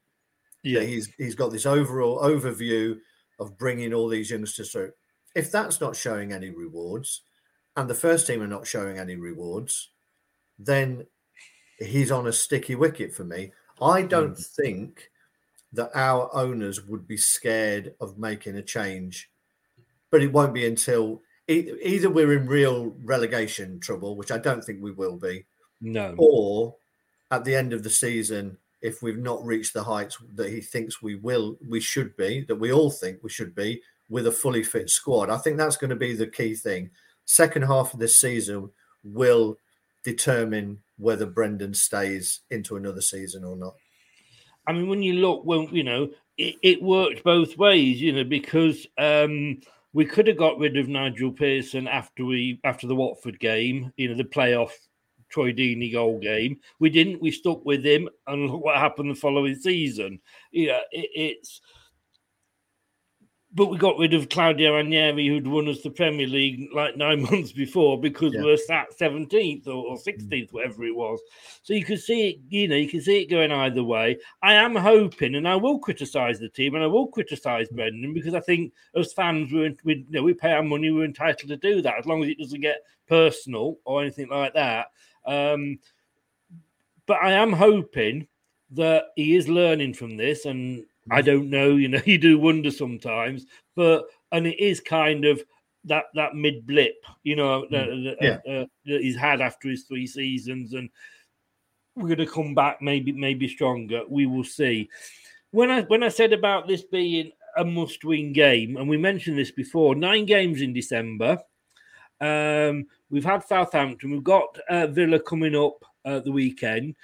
Yeah, he's he's got this overall overview of bringing all these youngsters through. If that's not showing any rewards, and the first team are not showing any rewards, then he's on a sticky wicket for me. I don't mm. think that our owners would be scared of making a change, but it won't be until e- either we're in real relegation trouble, which I don't think we will be, no or at the end of the season, if we've not reached the heights that he thinks we will, we should be, that we all think we should be, with a fully fit squad. I think that's going to be the key thing. Second half of this season will determine whether Brendan stays into another season or not. I mean, when you look, well, you know, it, it worked both ways, you know, because um, we could have got rid of Nigel Pearson after we after the Watford game, you know, the playoff Troy Deeney goal game. We didn't. We stuck with him, and look what happened the following season. Yeah, it, it's. But we got rid of Claudio Ranieri, who'd won us the Premier League like nine months before because Yeah. we were sat 17th or, or 16th, whatever it was. So you can see it, you know, you can see it going either way. I am hoping, and I will criticise the team and I will criticise Brendan because I think as fans, we're, we, you know, we pay our money, we're entitled to do that as long as it doesn't get personal or anything like that. Um, but I am hoping that he is learning from this, and I don't know, you know, you do wonder sometimes, but and it is kind of that that mid blip, you know, that, that- Yeah. uh, that he's had after his three seasons, and we're going to come back maybe maybe stronger. We will see. When I when I said about this being a must win game, and we mentioned this before, nine games in December. Um, we've had Southampton. We've got uh, Villa coming up uh, the weekend.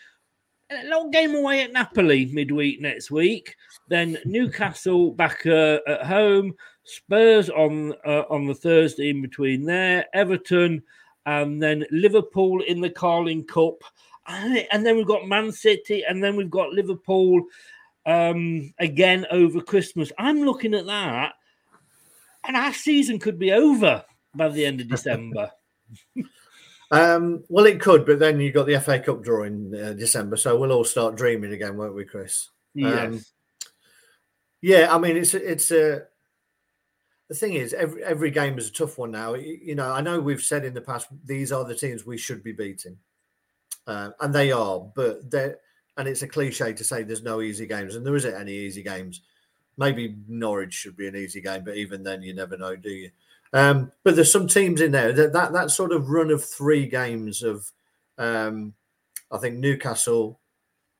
A little game away at Napoli midweek next week. Then Newcastle back uh, at home. Spurs on uh, on the Thursday in between there. Everton and then Liverpool in the Carling Cup, and then we've got Man City, and then we've got Liverpool um, again over Christmas. I'm looking at that, and our season could be over by the end of December. Um, well, it could, but then you've got the FA Cup draw in uh, December, so we'll all start dreaming again, won't we, Chris? yes. Yeah, I mean, it's it's a. The thing is, every every game is a tough one now. You, you know, I know we've said in the past these are the teams we should be beating, uh, and they are. But they and it's a cliche to say there's no easy games, and there isn't any easy games. Maybe Norwich should be an easy game, but even then, you never know, do you? Um, but there's some teams in there that, that that sort of run of three games of, um, I think Newcastle,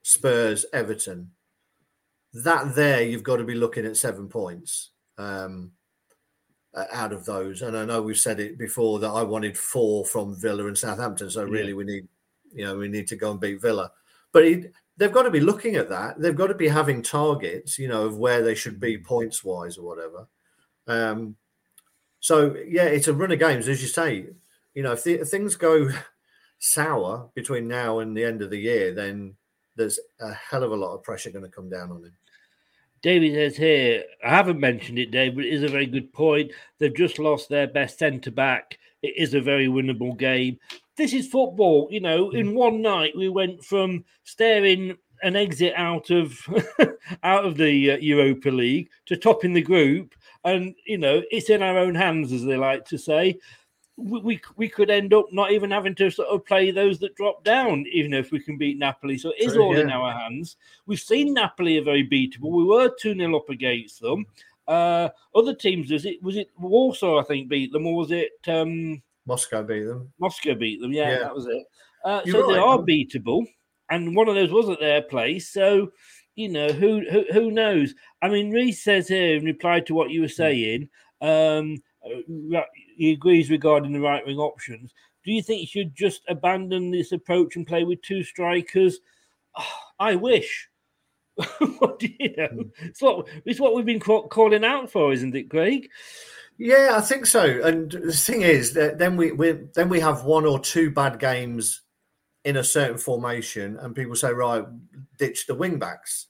Spurs, Everton. That there, you've got to be looking at seven points um, out of those. And I know we've said it before that I wanted four from Villa and Southampton. So really, Yeah. we need, you know, we need to go and beat Villa. But it, they've got to be looking at that. They've got to be having targets, you know, of where they should be points wise or whatever. Um, so yeah, it's a run of games, as you say. You know, if, the, if things go sour between now and the end of the year, then there's a hell of a lot of pressure going to come down on him. David says here, I haven't mentioned it, Dave, but it is a very good point. They've just lost their best centre back. It is a very winnable game. This is football. You know, in one night we went from staring an exit out of out of the uh, Europa League to topping the group, and you know it's in our own hands, as they like to say. We, we could end up not even having to sort of play those that drop down, even if we can beat Napoli. So it is True, all in our hands. We've seen Napoli are very beatable. We were two 0 up against them. Uh, other teams, was it was it Warsaw? I think beat them, or was it um, Moscow beat them. Moscow beat them? Yeah, Yeah. that was it. Uh, so they are man. beatable, and one of those was at their place. So you know who who, who knows? I mean, Reese says here in reply to what you were Hmm. saying, um, uh, he agrees regarding the right wing options. Do you think you should just abandon this approach and play with two strikers? I wish. what do you know? Hmm. It's what it's what we've been calling out for, isn't it, Craig? Yeah, I think so. And the thing is that then we, we then we have one or two bad games in a certain formation, and people say, right, ditch the wing backs,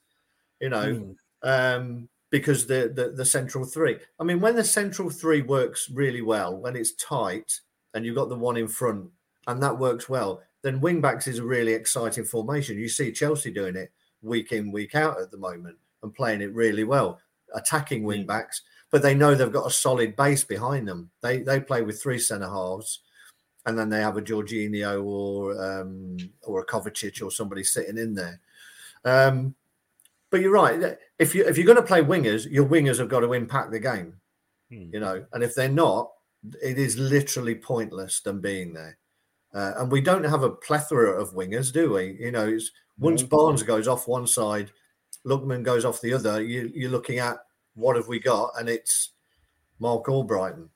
you know, um, because the, the the central three. I mean, when the central three works really well, when it's tight, and you've got the one in front, and that works well, then wing backs is a really exciting formation. You see Chelsea doing it week in, week out at the moment, and playing it really well, attacking wing backs but they know they've got a solid base behind them. They they play with three centre halves, and then they have a Jorginho or um, or a Kovacic or somebody sitting in there. Um, but you're right. If you if you're going to play wingers, your wingers have got to impact the game. You know, and if they're not, it is literally pointless them being there. Uh, and we don't have a plethora of wingers, do we? You know, it's once. Barnes goes off one side, Lookman goes off the other. You, you're looking at what have we got, and it's Marc Albrighton.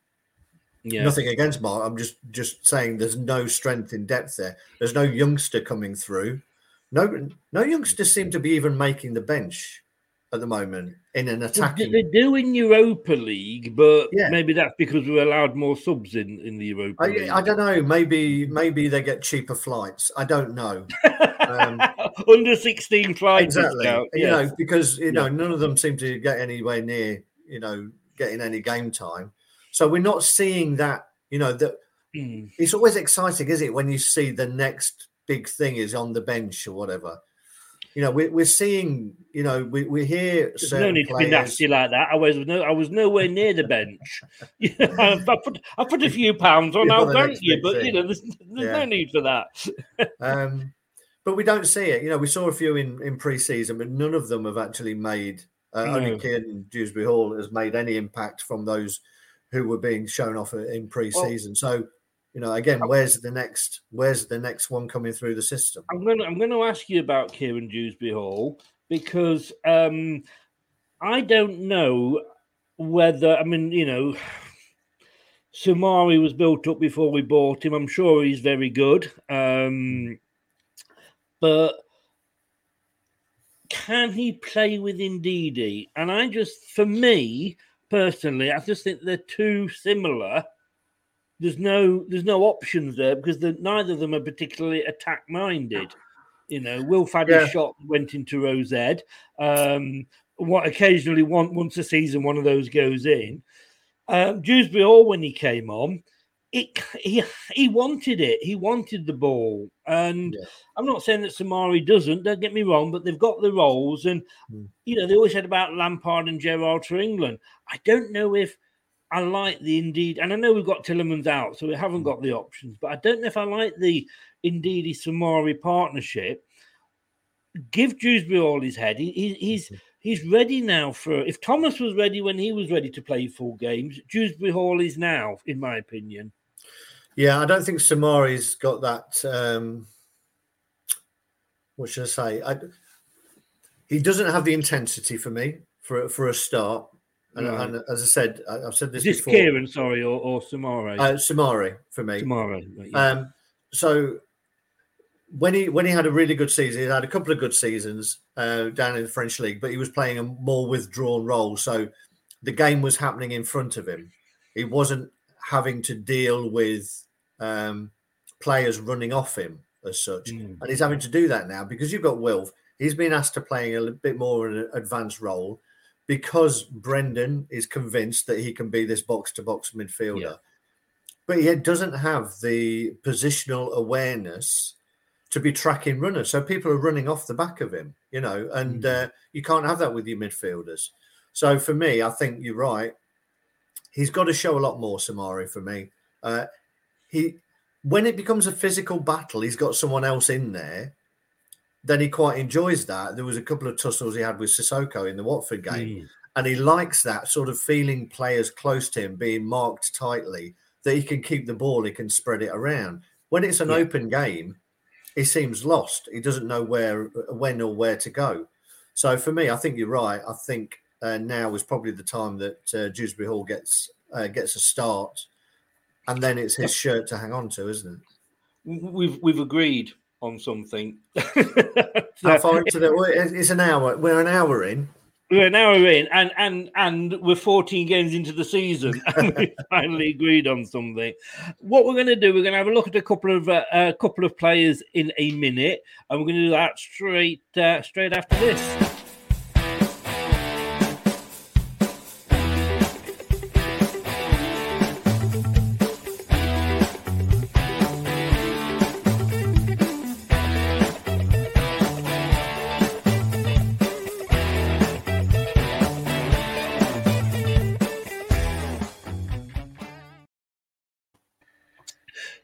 Yeah. Nothing against Mark. I'm just just saying there's no strength in depth there. There's no youngster coming through. No, no youngsters seem to be even making the bench at the moment in an attacking. They do in Europa League, but Yeah. maybe that's because we're allowed more subs in, in the Europa League. I, I don't know. Maybe maybe they get cheaper flights. I don't know. Um, Under 16 flights, exactly. discount. You know, because you know Yeah. none of them seem to get anywhere near you know getting any game time. So we're not seeing that. You know that Mm. it's always exciting, is it, when you see the next big thing is on the bench or whatever. You know, we're, we're seeing. You know, we we hear There's no need to be nasty like that. I was no, I was nowhere near the bench. You know, I, put I put a few pounds on. You're I'll grant you, big but you know, there's, there's Yeah. no need for that. um, but we don't see it. You know, we saw a few in in pre-season, but none of them have actually made. Uh, No. Only Kieran Dewsbury Hall has made any impact from those who were being shown off in pre-season. so, you know, again, where's the next? Where's the next one coming through the system? I'm going to I'm going to ask you about Kieran Dewsbury Hall because um, I don't know whether I mean you know Soumaré was built up before we bought him. I'm sure he's very good, um, but can he play with Ndidi? And I just, for me personally, I just think they're too similar. There's no there's no options there because the, neither of them are particularly attack minded. You know, Will Faddy's Yeah. shot went into Rose Ed. Um, what occasionally one, once a season one of those goes in. Um, Dewsbury Hall when he came on, it he he wanted it. He wanted the ball, and I'm not saying that Soumaré doesn't. Don't get me wrong, but they've got the roles, and you know they always said about Lampard and Gerrard for England. I don't know if I like the Ndidi, and I know we've got Tielemans' out, so we haven't got the options. But I don't know if I like the Ndidi Soumaré partnership. Give Dewsbury all his head. He, he, he's he's ready now for. If Thomas was ready when he was ready to play full games, Dewsbury Hall is now, in my opinion. Yeah, I don't think Soumaré's got that. Um, what should I say? I, he doesn't have the intensity for me for for a start. And, Right. and as I said, I, I've said this Is this before. Kiernan, sorry, or, or Soumaré? Uh, Soumaré for me. Soumaré, right, yeah. Um, so when he when he had a really good season, he had a couple of good seasons uh, down in the French league, but he was playing a more withdrawn role. So the game was happening in front of him. He wasn't having to deal with um, players running off him as such, and he's having to do that now because you've got Wilf. He's been asked to play a little bit more of an advanced role because Brendan is convinced that he can be this box to box midfielder but he doesn't have the positional awareness to be tracking runners. So people are running off the back of him, you know, and uh, you can't have that with your midfielders. So for me, I think you're right. He's got to show a lot more, Soumaré. For me, uh, he when it becomes a physical battle, he's got someone else in there. Then he quite enjoys that. There was a couple of tussles he had with Sissoko in the Watford game, and he likes that sort of feeling players close to him being marked tightly that he can keep the ball, he can spread it around. When it's an open game, he seems lost. He doesn't know where, when, or where to go. So for me, I think you're right. I think uh, now is probably the time that uh, Dewsbury Hall gets uh, gets a start, and then it's his shirt to hang on to, isn't it? We've we've agreed on something. How far into the? It's an hour. We're an hour in. We're an hour in, and and and we're 14 games into the season, and we finally agreed on something. What we're going to do, we're going to have a look at a couple of uh, a couple of players in a minute, and we're going to do that straight uh, straight after this.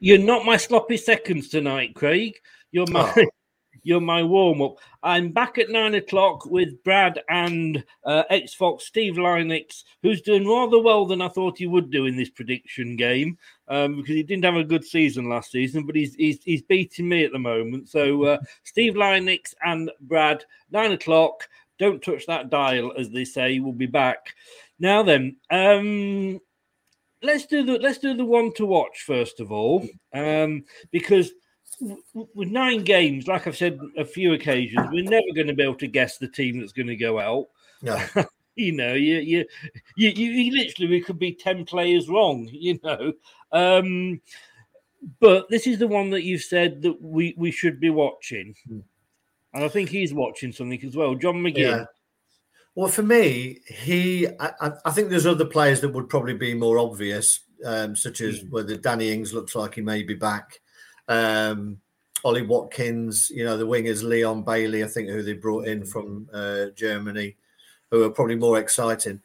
You're not my sloppy seconds tonight, Craig. You're my Oh. you're my warm up. I'm back at nine o'clock with Brad and uh, X Fox Steve Lynex, who's doing rather well than I thought he would do in this prediction game um, because he didn't have a good season last season, but he's he's, he's beating me at the moment. So uh, Steve Lynex and Brad, nine o'clock. Don't touch that dial, as they say. We'll be back now. Then. Um, let's do the let's do the one to watch first of all, um, because w- with nine games, like I've said a few occasions, we're never going to be able to guess the team that's going to go out. No. you know, you you, you you literally we could be ten players wrong. You know, um, but this is the one that you've said that we we should be watching, and I think he's watching something as well. John McGinn. Yeah. Well, for me, he, I, I- think there's other players that would probably be more obvious, um, such as whether Danny Ings looks like he may be back, um, Ollie Watkins, you know, the wingers, Leon Bailey, I think, who they brought in from uh, Germany, who are probably more exciting.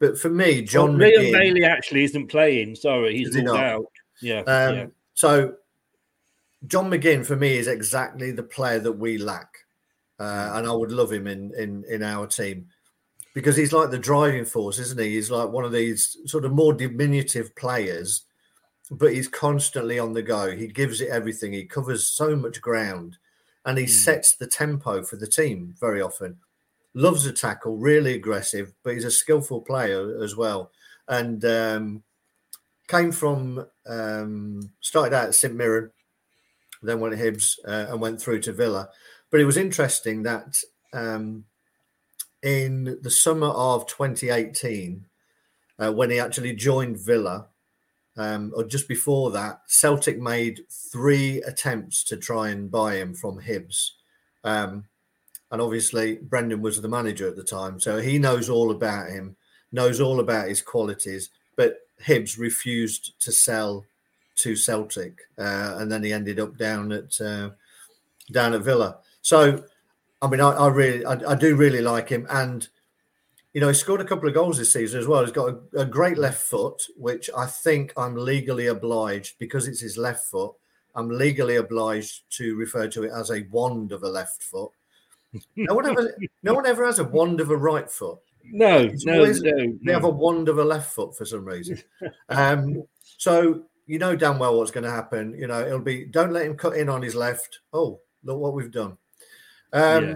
But for me, John Well, Leon McGinn, Bailey actually isn't playing. Sorry, he's he out. Yeah, Um, yeah. So, John McGinn for me is exactly the player that we lack, uh, and I would love him in in in our team because he's like the driving force, isn't he? He's like one of these sort of more diminutive players, but he's constantly on the go. He gives it everything. He covers so much ground, and he sets the tempo for the team very often. Loves a tackle, really aggressive, but he's a skillful player as well, and. Um, came from um, started out at St Mirren, then went to Hibs uh, and went through to Villa. But it was interesting that um, in the summer of 2018, uh, when he actually joined Villa, um, or just before that, Celtic made three attempts to try and buy him from Hibs. Um, and obviously, Brendan was the manager at the time, so he knows all about him, knows all about his qualities. But Hibs refused to sell to Celtic, uh, and then he ended up down at uh, down at Villa. So, I mean, I, I really, I, I, do really like him, and you know, he scored a couple of goals this season as well. He's got a, a great left foot, which I think I'm legally obliged because it's his left foot. I'm legally obliged to refer to it as a wand of a left foot no one ever, no one ever has a wand of a right foot. No, it's no, always, no. They have a wand of a left foot for some reason. um, so you know damn well what's going to happen. You know it'll be don't let him cut in on his left. Oh, look what we've done. Um, yeah.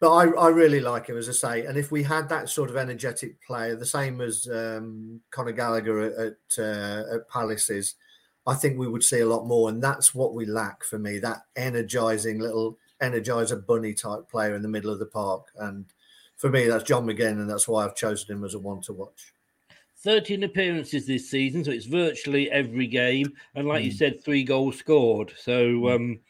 But I, I really like him as I say, and if we had that sort of energetic player, the same as um, Conor Gallagher at at, uh, at Palaces, I think we would see a lot more, and that's what we lack for me. That energizing little energizer bunny type player in the middle of the park. And for me, that's John McGinn, and that's why I've chosen him as a one to watch. 13 appearances this season, so it's virtually every game. And like mm. you hmm. said, three goals scored. So mm. um,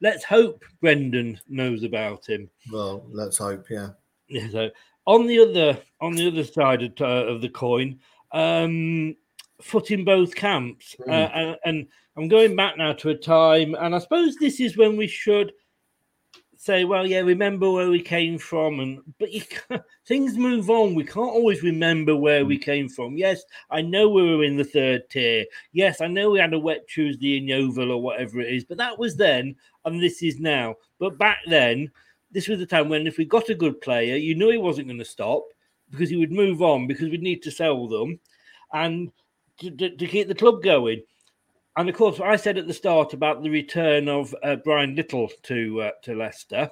let's hope Brendan knows about him. Well, let's hope, yeah. Yeah. So on the other on the other side of, uh, of the coin, um, foot in both camps, mm. uh, and, and I'm going back now to a time, and I suppose this is when we should say, well, yeah, remember where we came from, and but you things move on. We can't always remember where we hmm. came from. Yes, I know we were in the third tier. Yes, I know we had a wet Tuesday in Yeovil or whatever it is, but that was then, and this is now. But back then, this was the time when if we got a good player, you knew he wasn't going to stop because he would move on because we'd need to sell them, and to, to, to keep the club going and of course, I said at the start about the return of uh, Brian Little to uh, to Leicester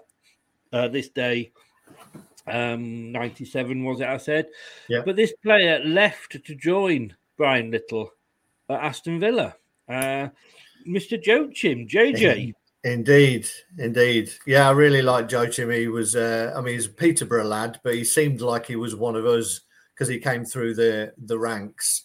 uh, this day. Um, 97 was it? I said, yeah. But this player left to join Brian Little at Aston Villa. Uh, Mr. Joachim, JJ. Indeed, indeed. Yeah, I really like Joachim. He was, uh, I mean, he's a Peterborough lad, but he seemed like he was one of us because he came through the the ranks.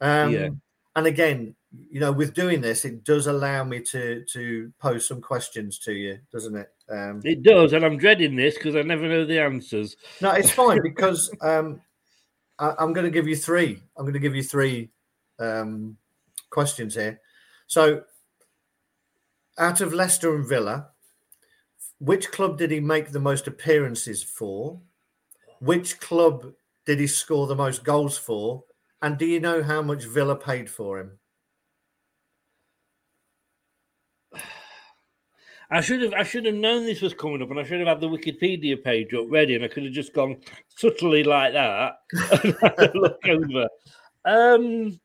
Um, yeah. And again, you know, with doing this, it does allow me to to pose some questions to you, doesn't it? Um, it does, and I'm dreading this because I never know the answers. No, it's fine because um, I, am going to give you three. I'm going to give you three um, questions here. So, out of Leicester and Villa, which club did he make the most appearances for? Which club did he score the most goals for? And do you know how much Villa paid for him? I should have I should have known this was coming up, and I should have had the Wikipedia page up ready, and I could have just gone subtly like that look over. Um,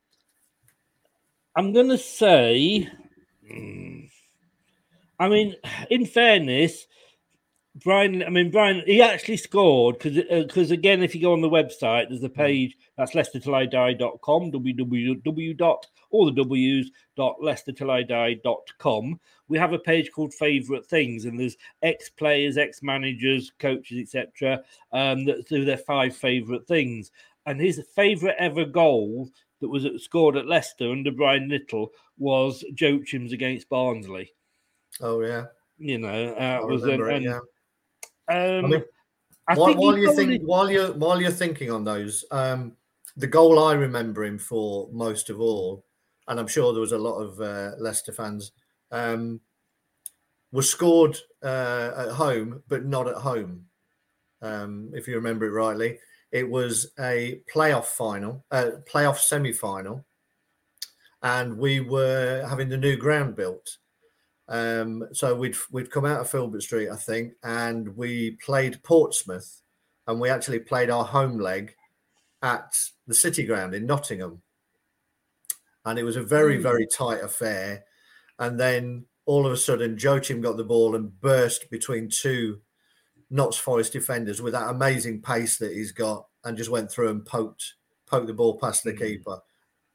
I'm gonna say, hmm, I mean, in fairness, Brian, I mean, Brian, he actually scored because, because uh, again, if you go on the website, there's a page that's leicestertillidie.com, www. all the W's dot leicestertillidie.com. We have a page called Favorite Things, and there's ex players, ex managers, coaches, etc., um, that do their five favorite things. And his favorite ever goal that was scored at Leicester under Brian Little was Joachim's against Barnsley. Oh, yeah. You know, uh, was an, it, yeah um, I mean, I while, while you think, while you're while you're thinking on those, um, the goal I remember him for most of all, and I'm sure there was a lot of uh, Leicester fans, um, was scored uh, at home, but not at home. Um, if you remember it rightly, it was a playoff final, uh, playoff semi final, and we were having the new ground built. Um, so we'd we'd come out of Filbert Street, I think, and we played Portsmouth, and we actually played our home leg at the City Ground in Nottingham, and it was a very mm. very tight affair. And then all of a sudden, Joachim got the ball and burst between two Notts Forest defenders with that amazing pace that he's got, and just went through and poked poked the ball past the mm. keeper.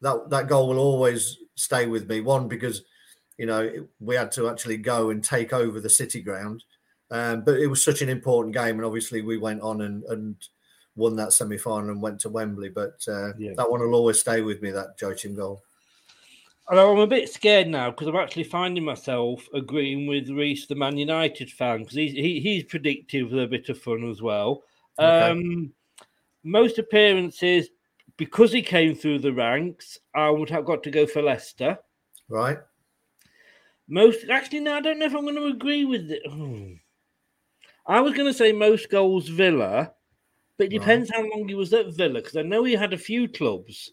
That that goal will always stay with me. One because you know, we had to actually go and take over the city ground. Um, but it was such an important game, and obviously we went on and, and won that semi final and went to Wembley. But uh, yeah. that one will always stay with me. That Joachim goal. Although I'm a bit scared now because I'm actually finding myself agreeing with Reese, the Man United fan, because he's he, he's predictive with a bit of fun as well. Okay. Um, most appearances because he came through the ranks, I would have got to go for Leicester. Right. Most actually, no, I don't know if I'm going to agree with it. I was going to say most goals Villa, but it Right. depends how long he was at Villa because I know he had a few clubs.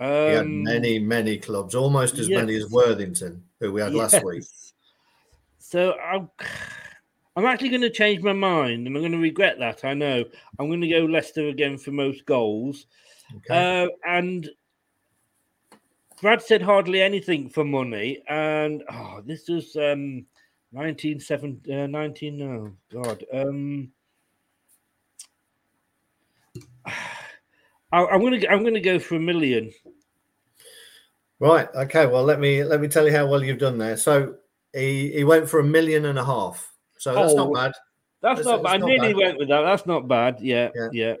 Um, He had many, many clubs, almost as many as. Worthington, who we had last week. So I'm, I'm actually going to change my mind, and I'm going to regret that. I know. I'm going to go Leicester again for most goals. Uh, and Brad said hardly anything for money, and oh, this was um, 19, uh, 19 oh God. Um, I, I'm gonna I'm gonna go for a million. Right. Okay. Well, let me let me tell you how well you've done there. So he he went for a million and a half. So that's Oh, not bad. That's, not bad. I nearly went with that. That's not bad. Yeah. Yeah, yeah.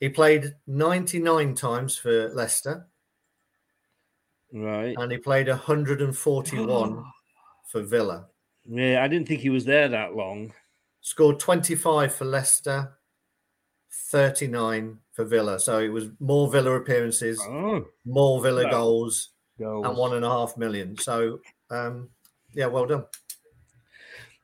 He played 99 times for Leicester Right. and he played 141 for Villa. Yeah, I didn't think he was there that long. Scored 25 for Leicester, 39 for Villa. So it was more Villa appearances, Oh. more Villa goals, goals. and one and a half million. So um, yeah, well done.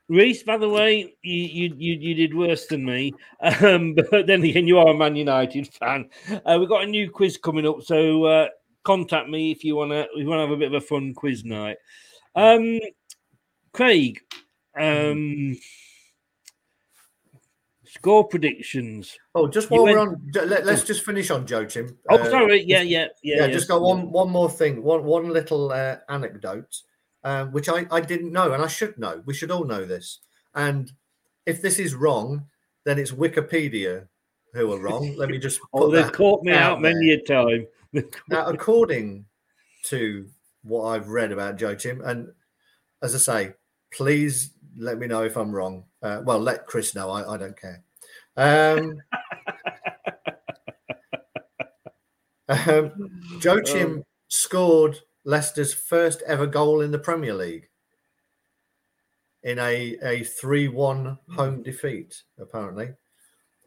Reese, by the way, you, you you you did worse than me. Um, but then again, you are a Man United fan. Uh, we've got a new quiz coming up, so uh, contact me if you wanna We wanna have a bit of a fun quiz night. Um, Craig, um, score predictions. Oh, just while we're on, let, us just finish on Joachim. Oh, Uh, sorry. Yeah, yeah, yeah. yeah, yeah. just got one one more thing, one one little uh, anecdote, um, which I, I didn't know, and I should know. We should all know this. And if this is wrong, then it's Wikipedia who are wrong. Let me just. Oh, they've caught me out there. many a time. Now, according to what I've read about Joachim, and as I say, please let me know if I'm wrong. Uh, well, let Chris know. I, I don't care. Um, um, Joachim scored Leicester's first ever goal in the Premier League in a, a 3 1 home defeat, apparently.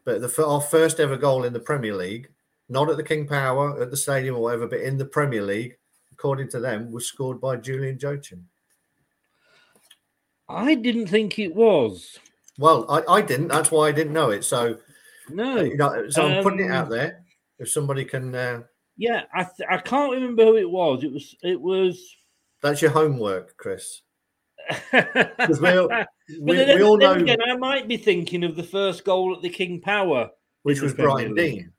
But the, our first ever goal in the Premier League, not at the King Power, at the stadium or whatever, but in the Premier League, according to them, was scored by Julian Joachim. I didn't think it was. Well, I, I didn't. That's why I didn't know it. So, No. you know, so I'm putting it Um, out there. If somebody can, uh, Yeah, I th- I can't remember who it was. It was it was. that's your homework, Chris. We, all- we, then, we all know again, I might be thinking of the first goal at the King Power, which was Brian League. Deane.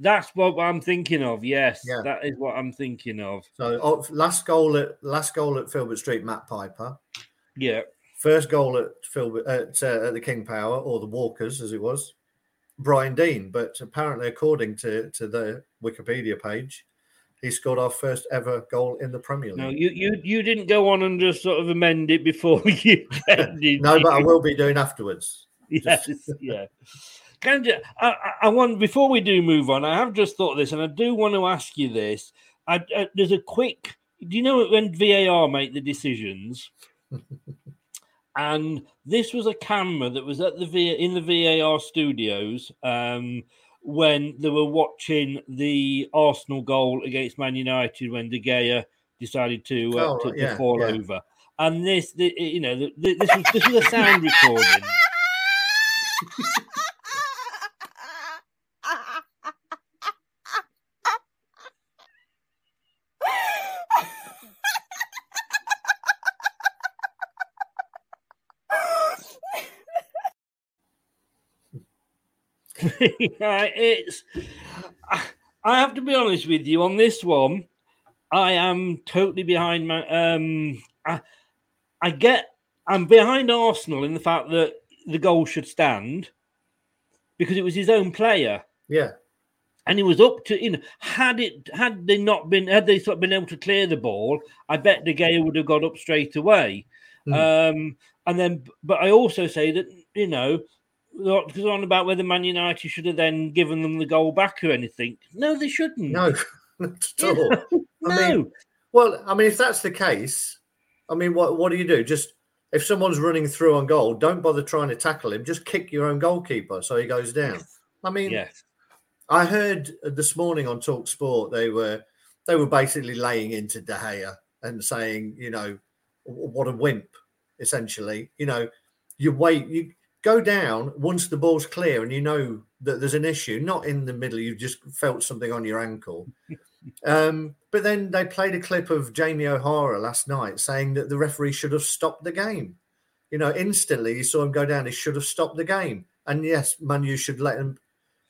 That's what I'm thinking of. Yes, Yeah. that is what I'm thinking of. So oh, last goal at last goal at Filbert Street, Matt Piper. Yeah, First goal at Filbert at, uh, at the King Power or the Walkers, as it was, Brian Deane. But apparently, according to to the Wikipedia page, he scored our first ever goal in the Premier League. no, you you you didn't go on and just sort of amend it before you ended. No, but I will be doing afterwards. Yes, yeah. Can you, I, I- I want before we do move on, I have just thought this, and I do want to ask you this. I, uh, there's a quick. Do you know when VAR make the decisions? and this was a camera that was at the v, in the VAR studios um, when they were watching the Arsenal goal against Man United when De Gea decided to uh, Oh, to, right, to fall yeah. over. And this, the, you know, the, the, this was this was a sound recording. yeah, it's. I- have to be honest with you on this one. I am totally behind my. Um, I, I get. I'm behind Arsenal in the fact that the goal should stand because it was his own player Yeah, and he was up to you know had it had they not been had they sort of been able to clear the ball i bet de Gea would have got up straight away um and then but i also say that you know because on about whether man united should have then given them the goal back or anything no they shouldn't no, not at all. I no mean, Well, I mean, if that's the case, I mean, what what do you do? Just if someone's running through on goal, don't bother trying to tackle him. Just kick your own goalkeeper so he goes down. I mean, Yes. I heard this morning on Talk Sport they were they were basically laying into De Gea and saying, you know, what a wimp, essentially. You know, you wait, you go down once the ball's clear and you know that there's an issue, not in the middle, you've just felt something on your ankle. Um, but then they played a clip of Jamie O'Hara last night saying that the referee should have stopped the game. You know, instantly you saw him go down, he should have stopped the game. And yes, Manu should let them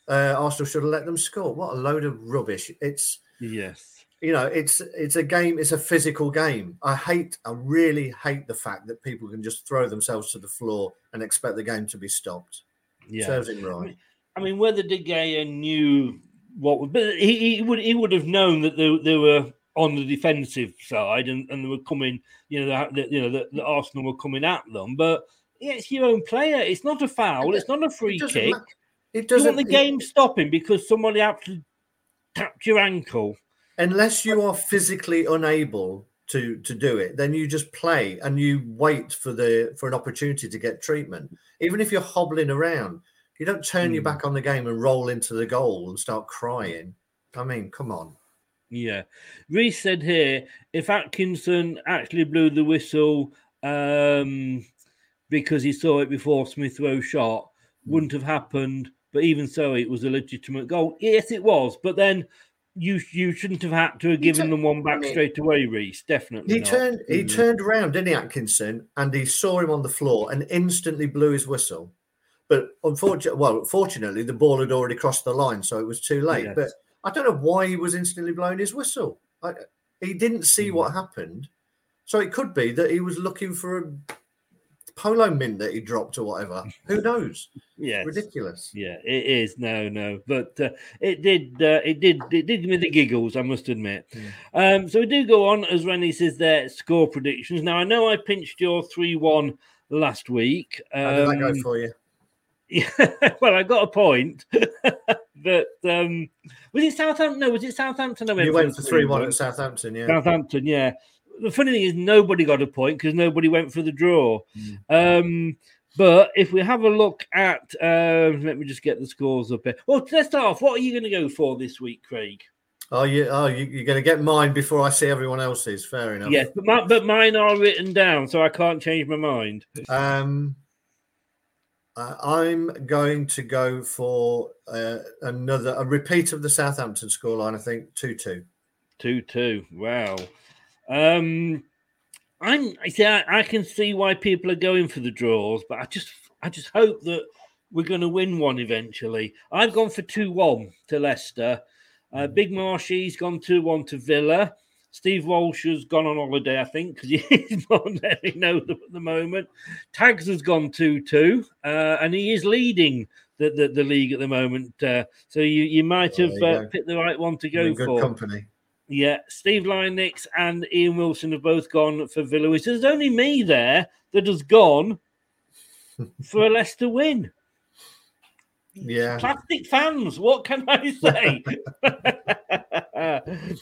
uh, Arsenal should have let them score. What a load of rubbish! It's Yes. You know, it's it's a game. It's a physical game. I hate, I really hate the fact that people can just throw themselves to the floor and expect the game to be stopped. Yeah. Serves him right. I mean, whether De Gea knew what, would- but he, he would he would have known that they, they were on the defensive side and, and they were coming, you know, that, you know that the Arsenal were coming at them. But yeah, it's your own player. It's not a foul. It's not a free doesn't kick. ma- It You want doesn't. the it- game stopping because somebody actually tapped your ankle. Unless you are physically unable to to do it then you just play and you wait for the for an opportunity to get treatment even if you're hobbling around you don't turn your Mm. back on the game and roll into the goal and start crying i mean come on Yeah. Reese said here if Atkinson actually blew the whistle um, because he saw it before Smith Rowe shot, wouldn't have happened. But even so, it was a legitimate goal. Yes, it was. But then you you shouldn't have had to have given them one back mean- straight away, Reese. Definitely. he not. turned he Mm. turned around didn't he atkinson and he saw him on the floor and instantly blew his whistle but unfortunately well fortunately the ball had already crossed the line so it was too late Yes. but i don't know why he was instantly blowing his whistle I, he didn't see Mm. what happened so it could be that he was looking for a polo mint that he dropped or whatever who knows yeah, ridiculous Yeah, it is. No, no, but uh, it did. Uh, it did. It did give me the giggles. I must admit. Um, so we do go on as Rennie says their score predictions. Now I know I pinched your three-one last week. how did that go Um, for you Yeah, well, I got a point, but um, was it Southampton? No, was it Southampton? I you went for 3-1 3-1? at southampton yeah Southampton, yeah. The funny thing is, nobody got a point because nobody went for the draw. Um, but if we have a look at, um, let me just get the scores up here. Well, let's start off. What are you going to go for this week, Craig? oh you oh you, you're going to get mine before i see everyone else's fair enough Yes, but, my, but mine are written down, so I can't change my mind. Um, uh, I'm going to go for uh, another a repeat of the Southampton scoreline. I think two two. Two two. Wow. Um, I'm. I see. I, I can see why people are going for the draws, but I just, I just hope that we're going to win one eventually. I've gone for two one to Leicester. Uh, Big Marshy's gone two one to Villa. Steve Walsh has gone on holiday, I think, because he's not letting know them at the moment. Tags has gone 2 2, uh, and he is leading the, the, the league at the moment. Uh, so you, you might have you uh, picked the right one to go good for. company. Yeah, Steve Lynex and Ian Wilson have both gone for Villa. Which there's only me there that has gone for a Leicester win. Yeah. Plastic fans, what can I say?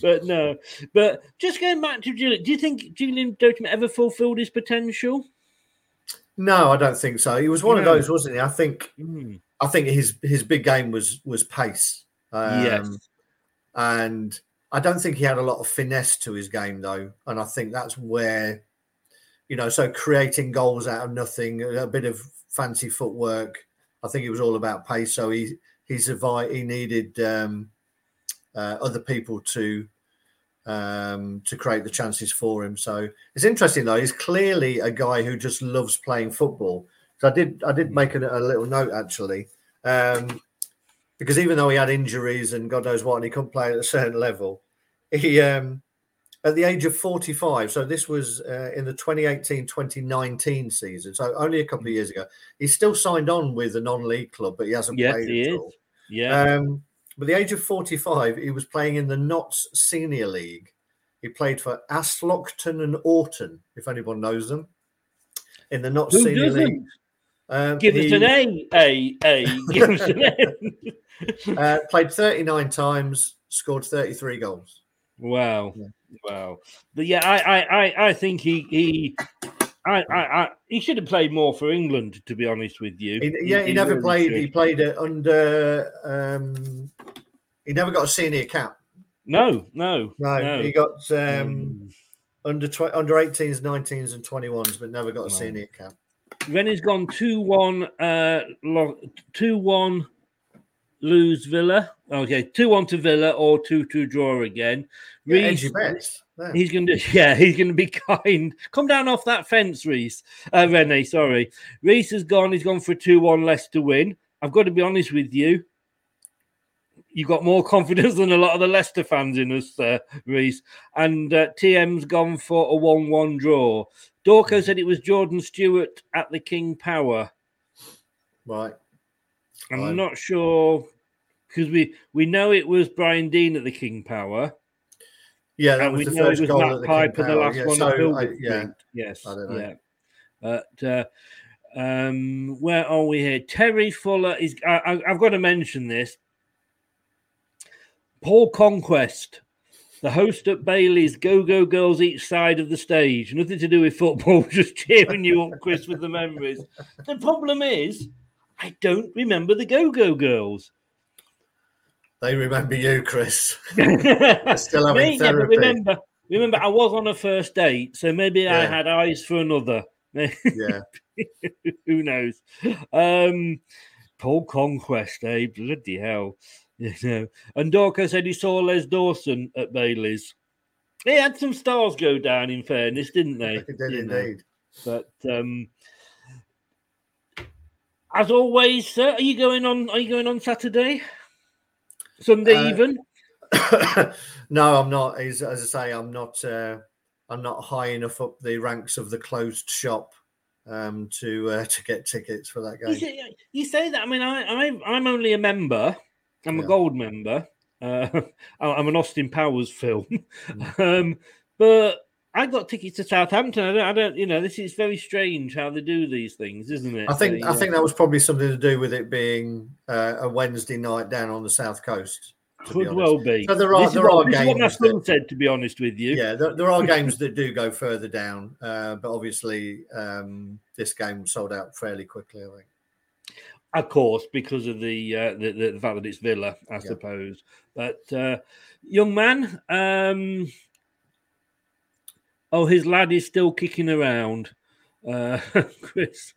but no, but just going back to Julian, do you think Julian Document ever fulfilled his potential? No, I don't think so. He was one of those, wasn't he? I think. Mm. I think his his big game was was pace. Um, Yes. and I don't think he had a lot of finesse to his game though, and I think that's where, you know, so creating goals out of nothing, a bit of fancy footwork. I think it was all about pace. So he he survived. He needed um, uh, other people to um, to create the chances for him. So it's interesting though. He's clearly a guy who just loves playing football. So I did I did make a, a little note actually, um, because even though he had injuries and God knows what, and he couldn't play at a certain level, he um, at the age of 45. So this was uh, in the 2018-2019 season. So only a couple of years ago. He's still signed on with a non-league club, but he hasn't Yes, played he at is. all. Yeah. Um, but the age of 45, he was playing in the Notts Senior League. He played for Aslockton and Orston, if anyone knows them, in the Notts Who Senior doesn't? League. Um, Give us he, an A, A, A. Give us an A. uh, played 39 times, scored 33 goals. Wow, wow. But yeah, I, I, I, I think he, he, I, I, I, he should have played more for England. To be honest with you, He, yeah, he, never really played. should. He played it under. Um, he never got a senior cap. No, no, No, no. he got um, under tw- under 18s, 19s, and 21s, but never got a Wow. senior cap. Rennie's gone 2 1, uh, 2 1, lose Villa. Okay, 2 1 to Villa or 2 2 draw again. Yeah, Reece- bets. There. He's going to, yeah, he's going to be kind. Come down off that fence, Reese. Uh, Rennie, sorry. Reese has gone. He's gone for a 2 1 less to win. I've got to be honest with you. You've got more confidence than a lot of the Leicester fans in us, uh, Reese. And uh, TM's gone for a 1 1 draw. Dorco said it was Jordan Stewart at the King Power. Right. I'm Right. not sure because we, we know it was Brian Deane at the King Power. Yeah, that and was we the know first it was Matt at the King the last Yeah, one so I- yeah, Street. Yes, I don't know. yeah. But uh, um, where are we here? Terry Fuller is. I, I, I've got to mention this. Paul Conquest, the host at Bailey's Go Go Girls each side of the stage. Nothing to do with football, just cheering you up, Chris, with the memories. The problem is, I don't remember the Go Go Girls. They remember you, Chris. They're still having Me, yeah, therapy. remember, remember, I was on a first date, so maybe I had eyes for another. Yeah. Who knows? Um, Paul Conquest, eh? Bloody hell. You know. And Dorco said he saw Les Dawson at Bailey's. They had some stars go down, in fairness, didn't they? They did You know. indeed. But um, as always, sir, are you going on? Are you going on Saturday? Sunday Uh, even? no, I'm not. As, as I say, I'm not. Uh, I'm not high enough up the ranks of the closed shop um, to uh, to get tickets for that You game. say, you say that. I mean, I, I I'm only a member. I'm a gold member. Uh, I'm an Austin Powers film, Mm. um, but I got tickets to Southampton. I don't, I don't. You know, this is very strange how they do these things, isn't it? I think They, I uh, think that was probably something to do with it being uh, a Wednesday night down on the south coast. be could honest. well be. So there are This is there what- are what my games. that- said. To be honest with you, yeah, there, there are games that do go further down, uh, but obviously um, this game sold out fairly quickly. I think. of course, because of the uh, the, the, fact that it's Villa, I suppose. But uh, young man, um, oh, his lad is still kicking around, uh, Chris.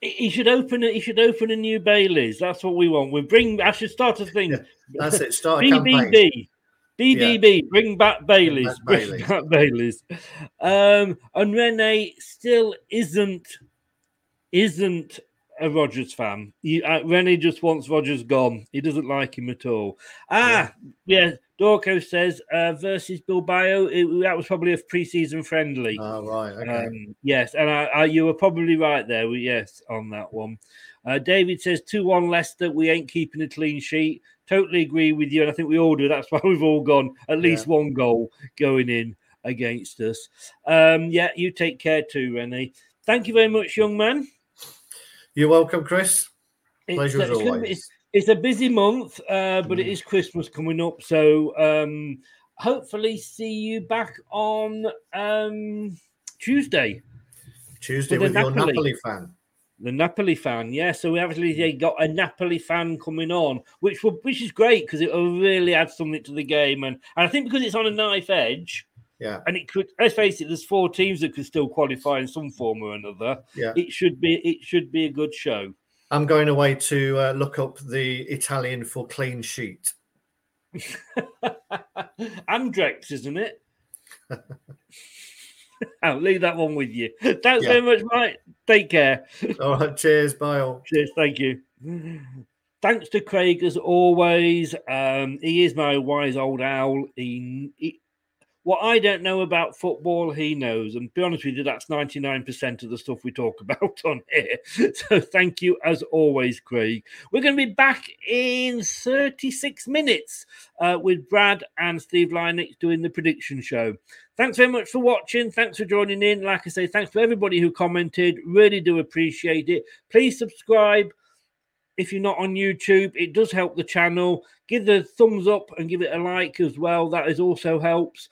He should open it. He should open a new Bailey's. That's what we want. We bring. I should start a thing. That's it, start a campaign. BBB. BBB. Bring back Bailey's. back Bring back Bailey's. Um, and Rene still isn't isn't a Rodgers fan. He, uh, Rennie just wants Rodgers gone. He doesn't like him at all. Ah, yeah. Dorco says uh, versus Bilbao. It, that was probably a preseason friendly. Oh right, okay. Um, yes, and I, I, you were probably right there. We- Yes, on that one. Uh, David says two one Leicester. We ain't keeping a clean sheet. Totally agree with you, and I think we all do. That's why we've all gone at least one goal going in against us. Um, yeah, you take care too, Rennie. Thank you very much, young man. You're welcome, Chris. Pleasure as it's gonna be- always. It's- a busy month, uh, but Mm. it is Christmas coming up, so um, hopefully see you back on um, Tuesday. Tuesday with the your Napoli. Napoli fan. The Napoli fan, yeah. So we actually got a Napoli fan coming on, which will, which is great because it will really add something to the game, and, and I think because it's on a knife edge, Yeah. and it could. Let's face it, there's four teams that could still qualify in some form or another. Yeah. it should be it should be a good show. I'm going away to uh, look up the Italian for clean sheet. Andrex, isn't it? I'll leave that one with you. Thanks Yeah. very much, Mike. Take care. All right, cheers. Bye all. Cheers. Thank you. Thanks to Craig as always. Um, he is my wise old owl. He, he- what I don't know about football, he knows. And be honest with you, that's 99% of the stuff we talk about on here. So thank you as always, Craig. We're going to be back in 36 minutes uh, with Brad and Steve Lynex doing the prediction show. Thanks very much for watching. Thanks for joining in. Like I say, thanks to everybody who commented. Really do appreciate it. Please subscribe if you're not on YouTube, it does help the channel. Give the thumbs up and give it a like as well. That is also helps.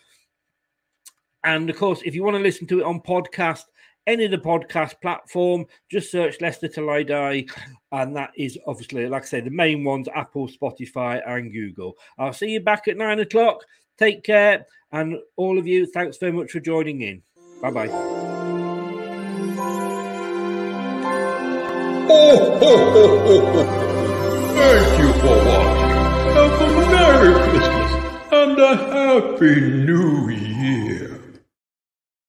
And of course, if you want to listen to it on podcast, any of the podcast platform, just search Leicester Till I Die. And that is obviously, like I say, the main ones Apple, Spotify, and Google. I'll see you back at nine o'clock. Take care. And all of you, thanks very much for joining in. Bye bye. Oh, ho, ho, ho, ho. Thank you for watching. Have a Merry Christmas and a Happy New Year.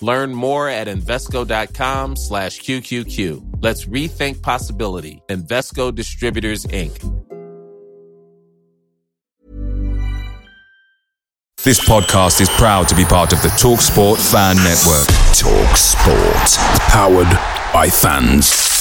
Learn more at Invesco.com slash QQQ. Let's rethink possibility. Invesco Distributors, Inc. This podcast is proud to be part of the TalkSport Fan Network. Talk Sport. Powered by fans.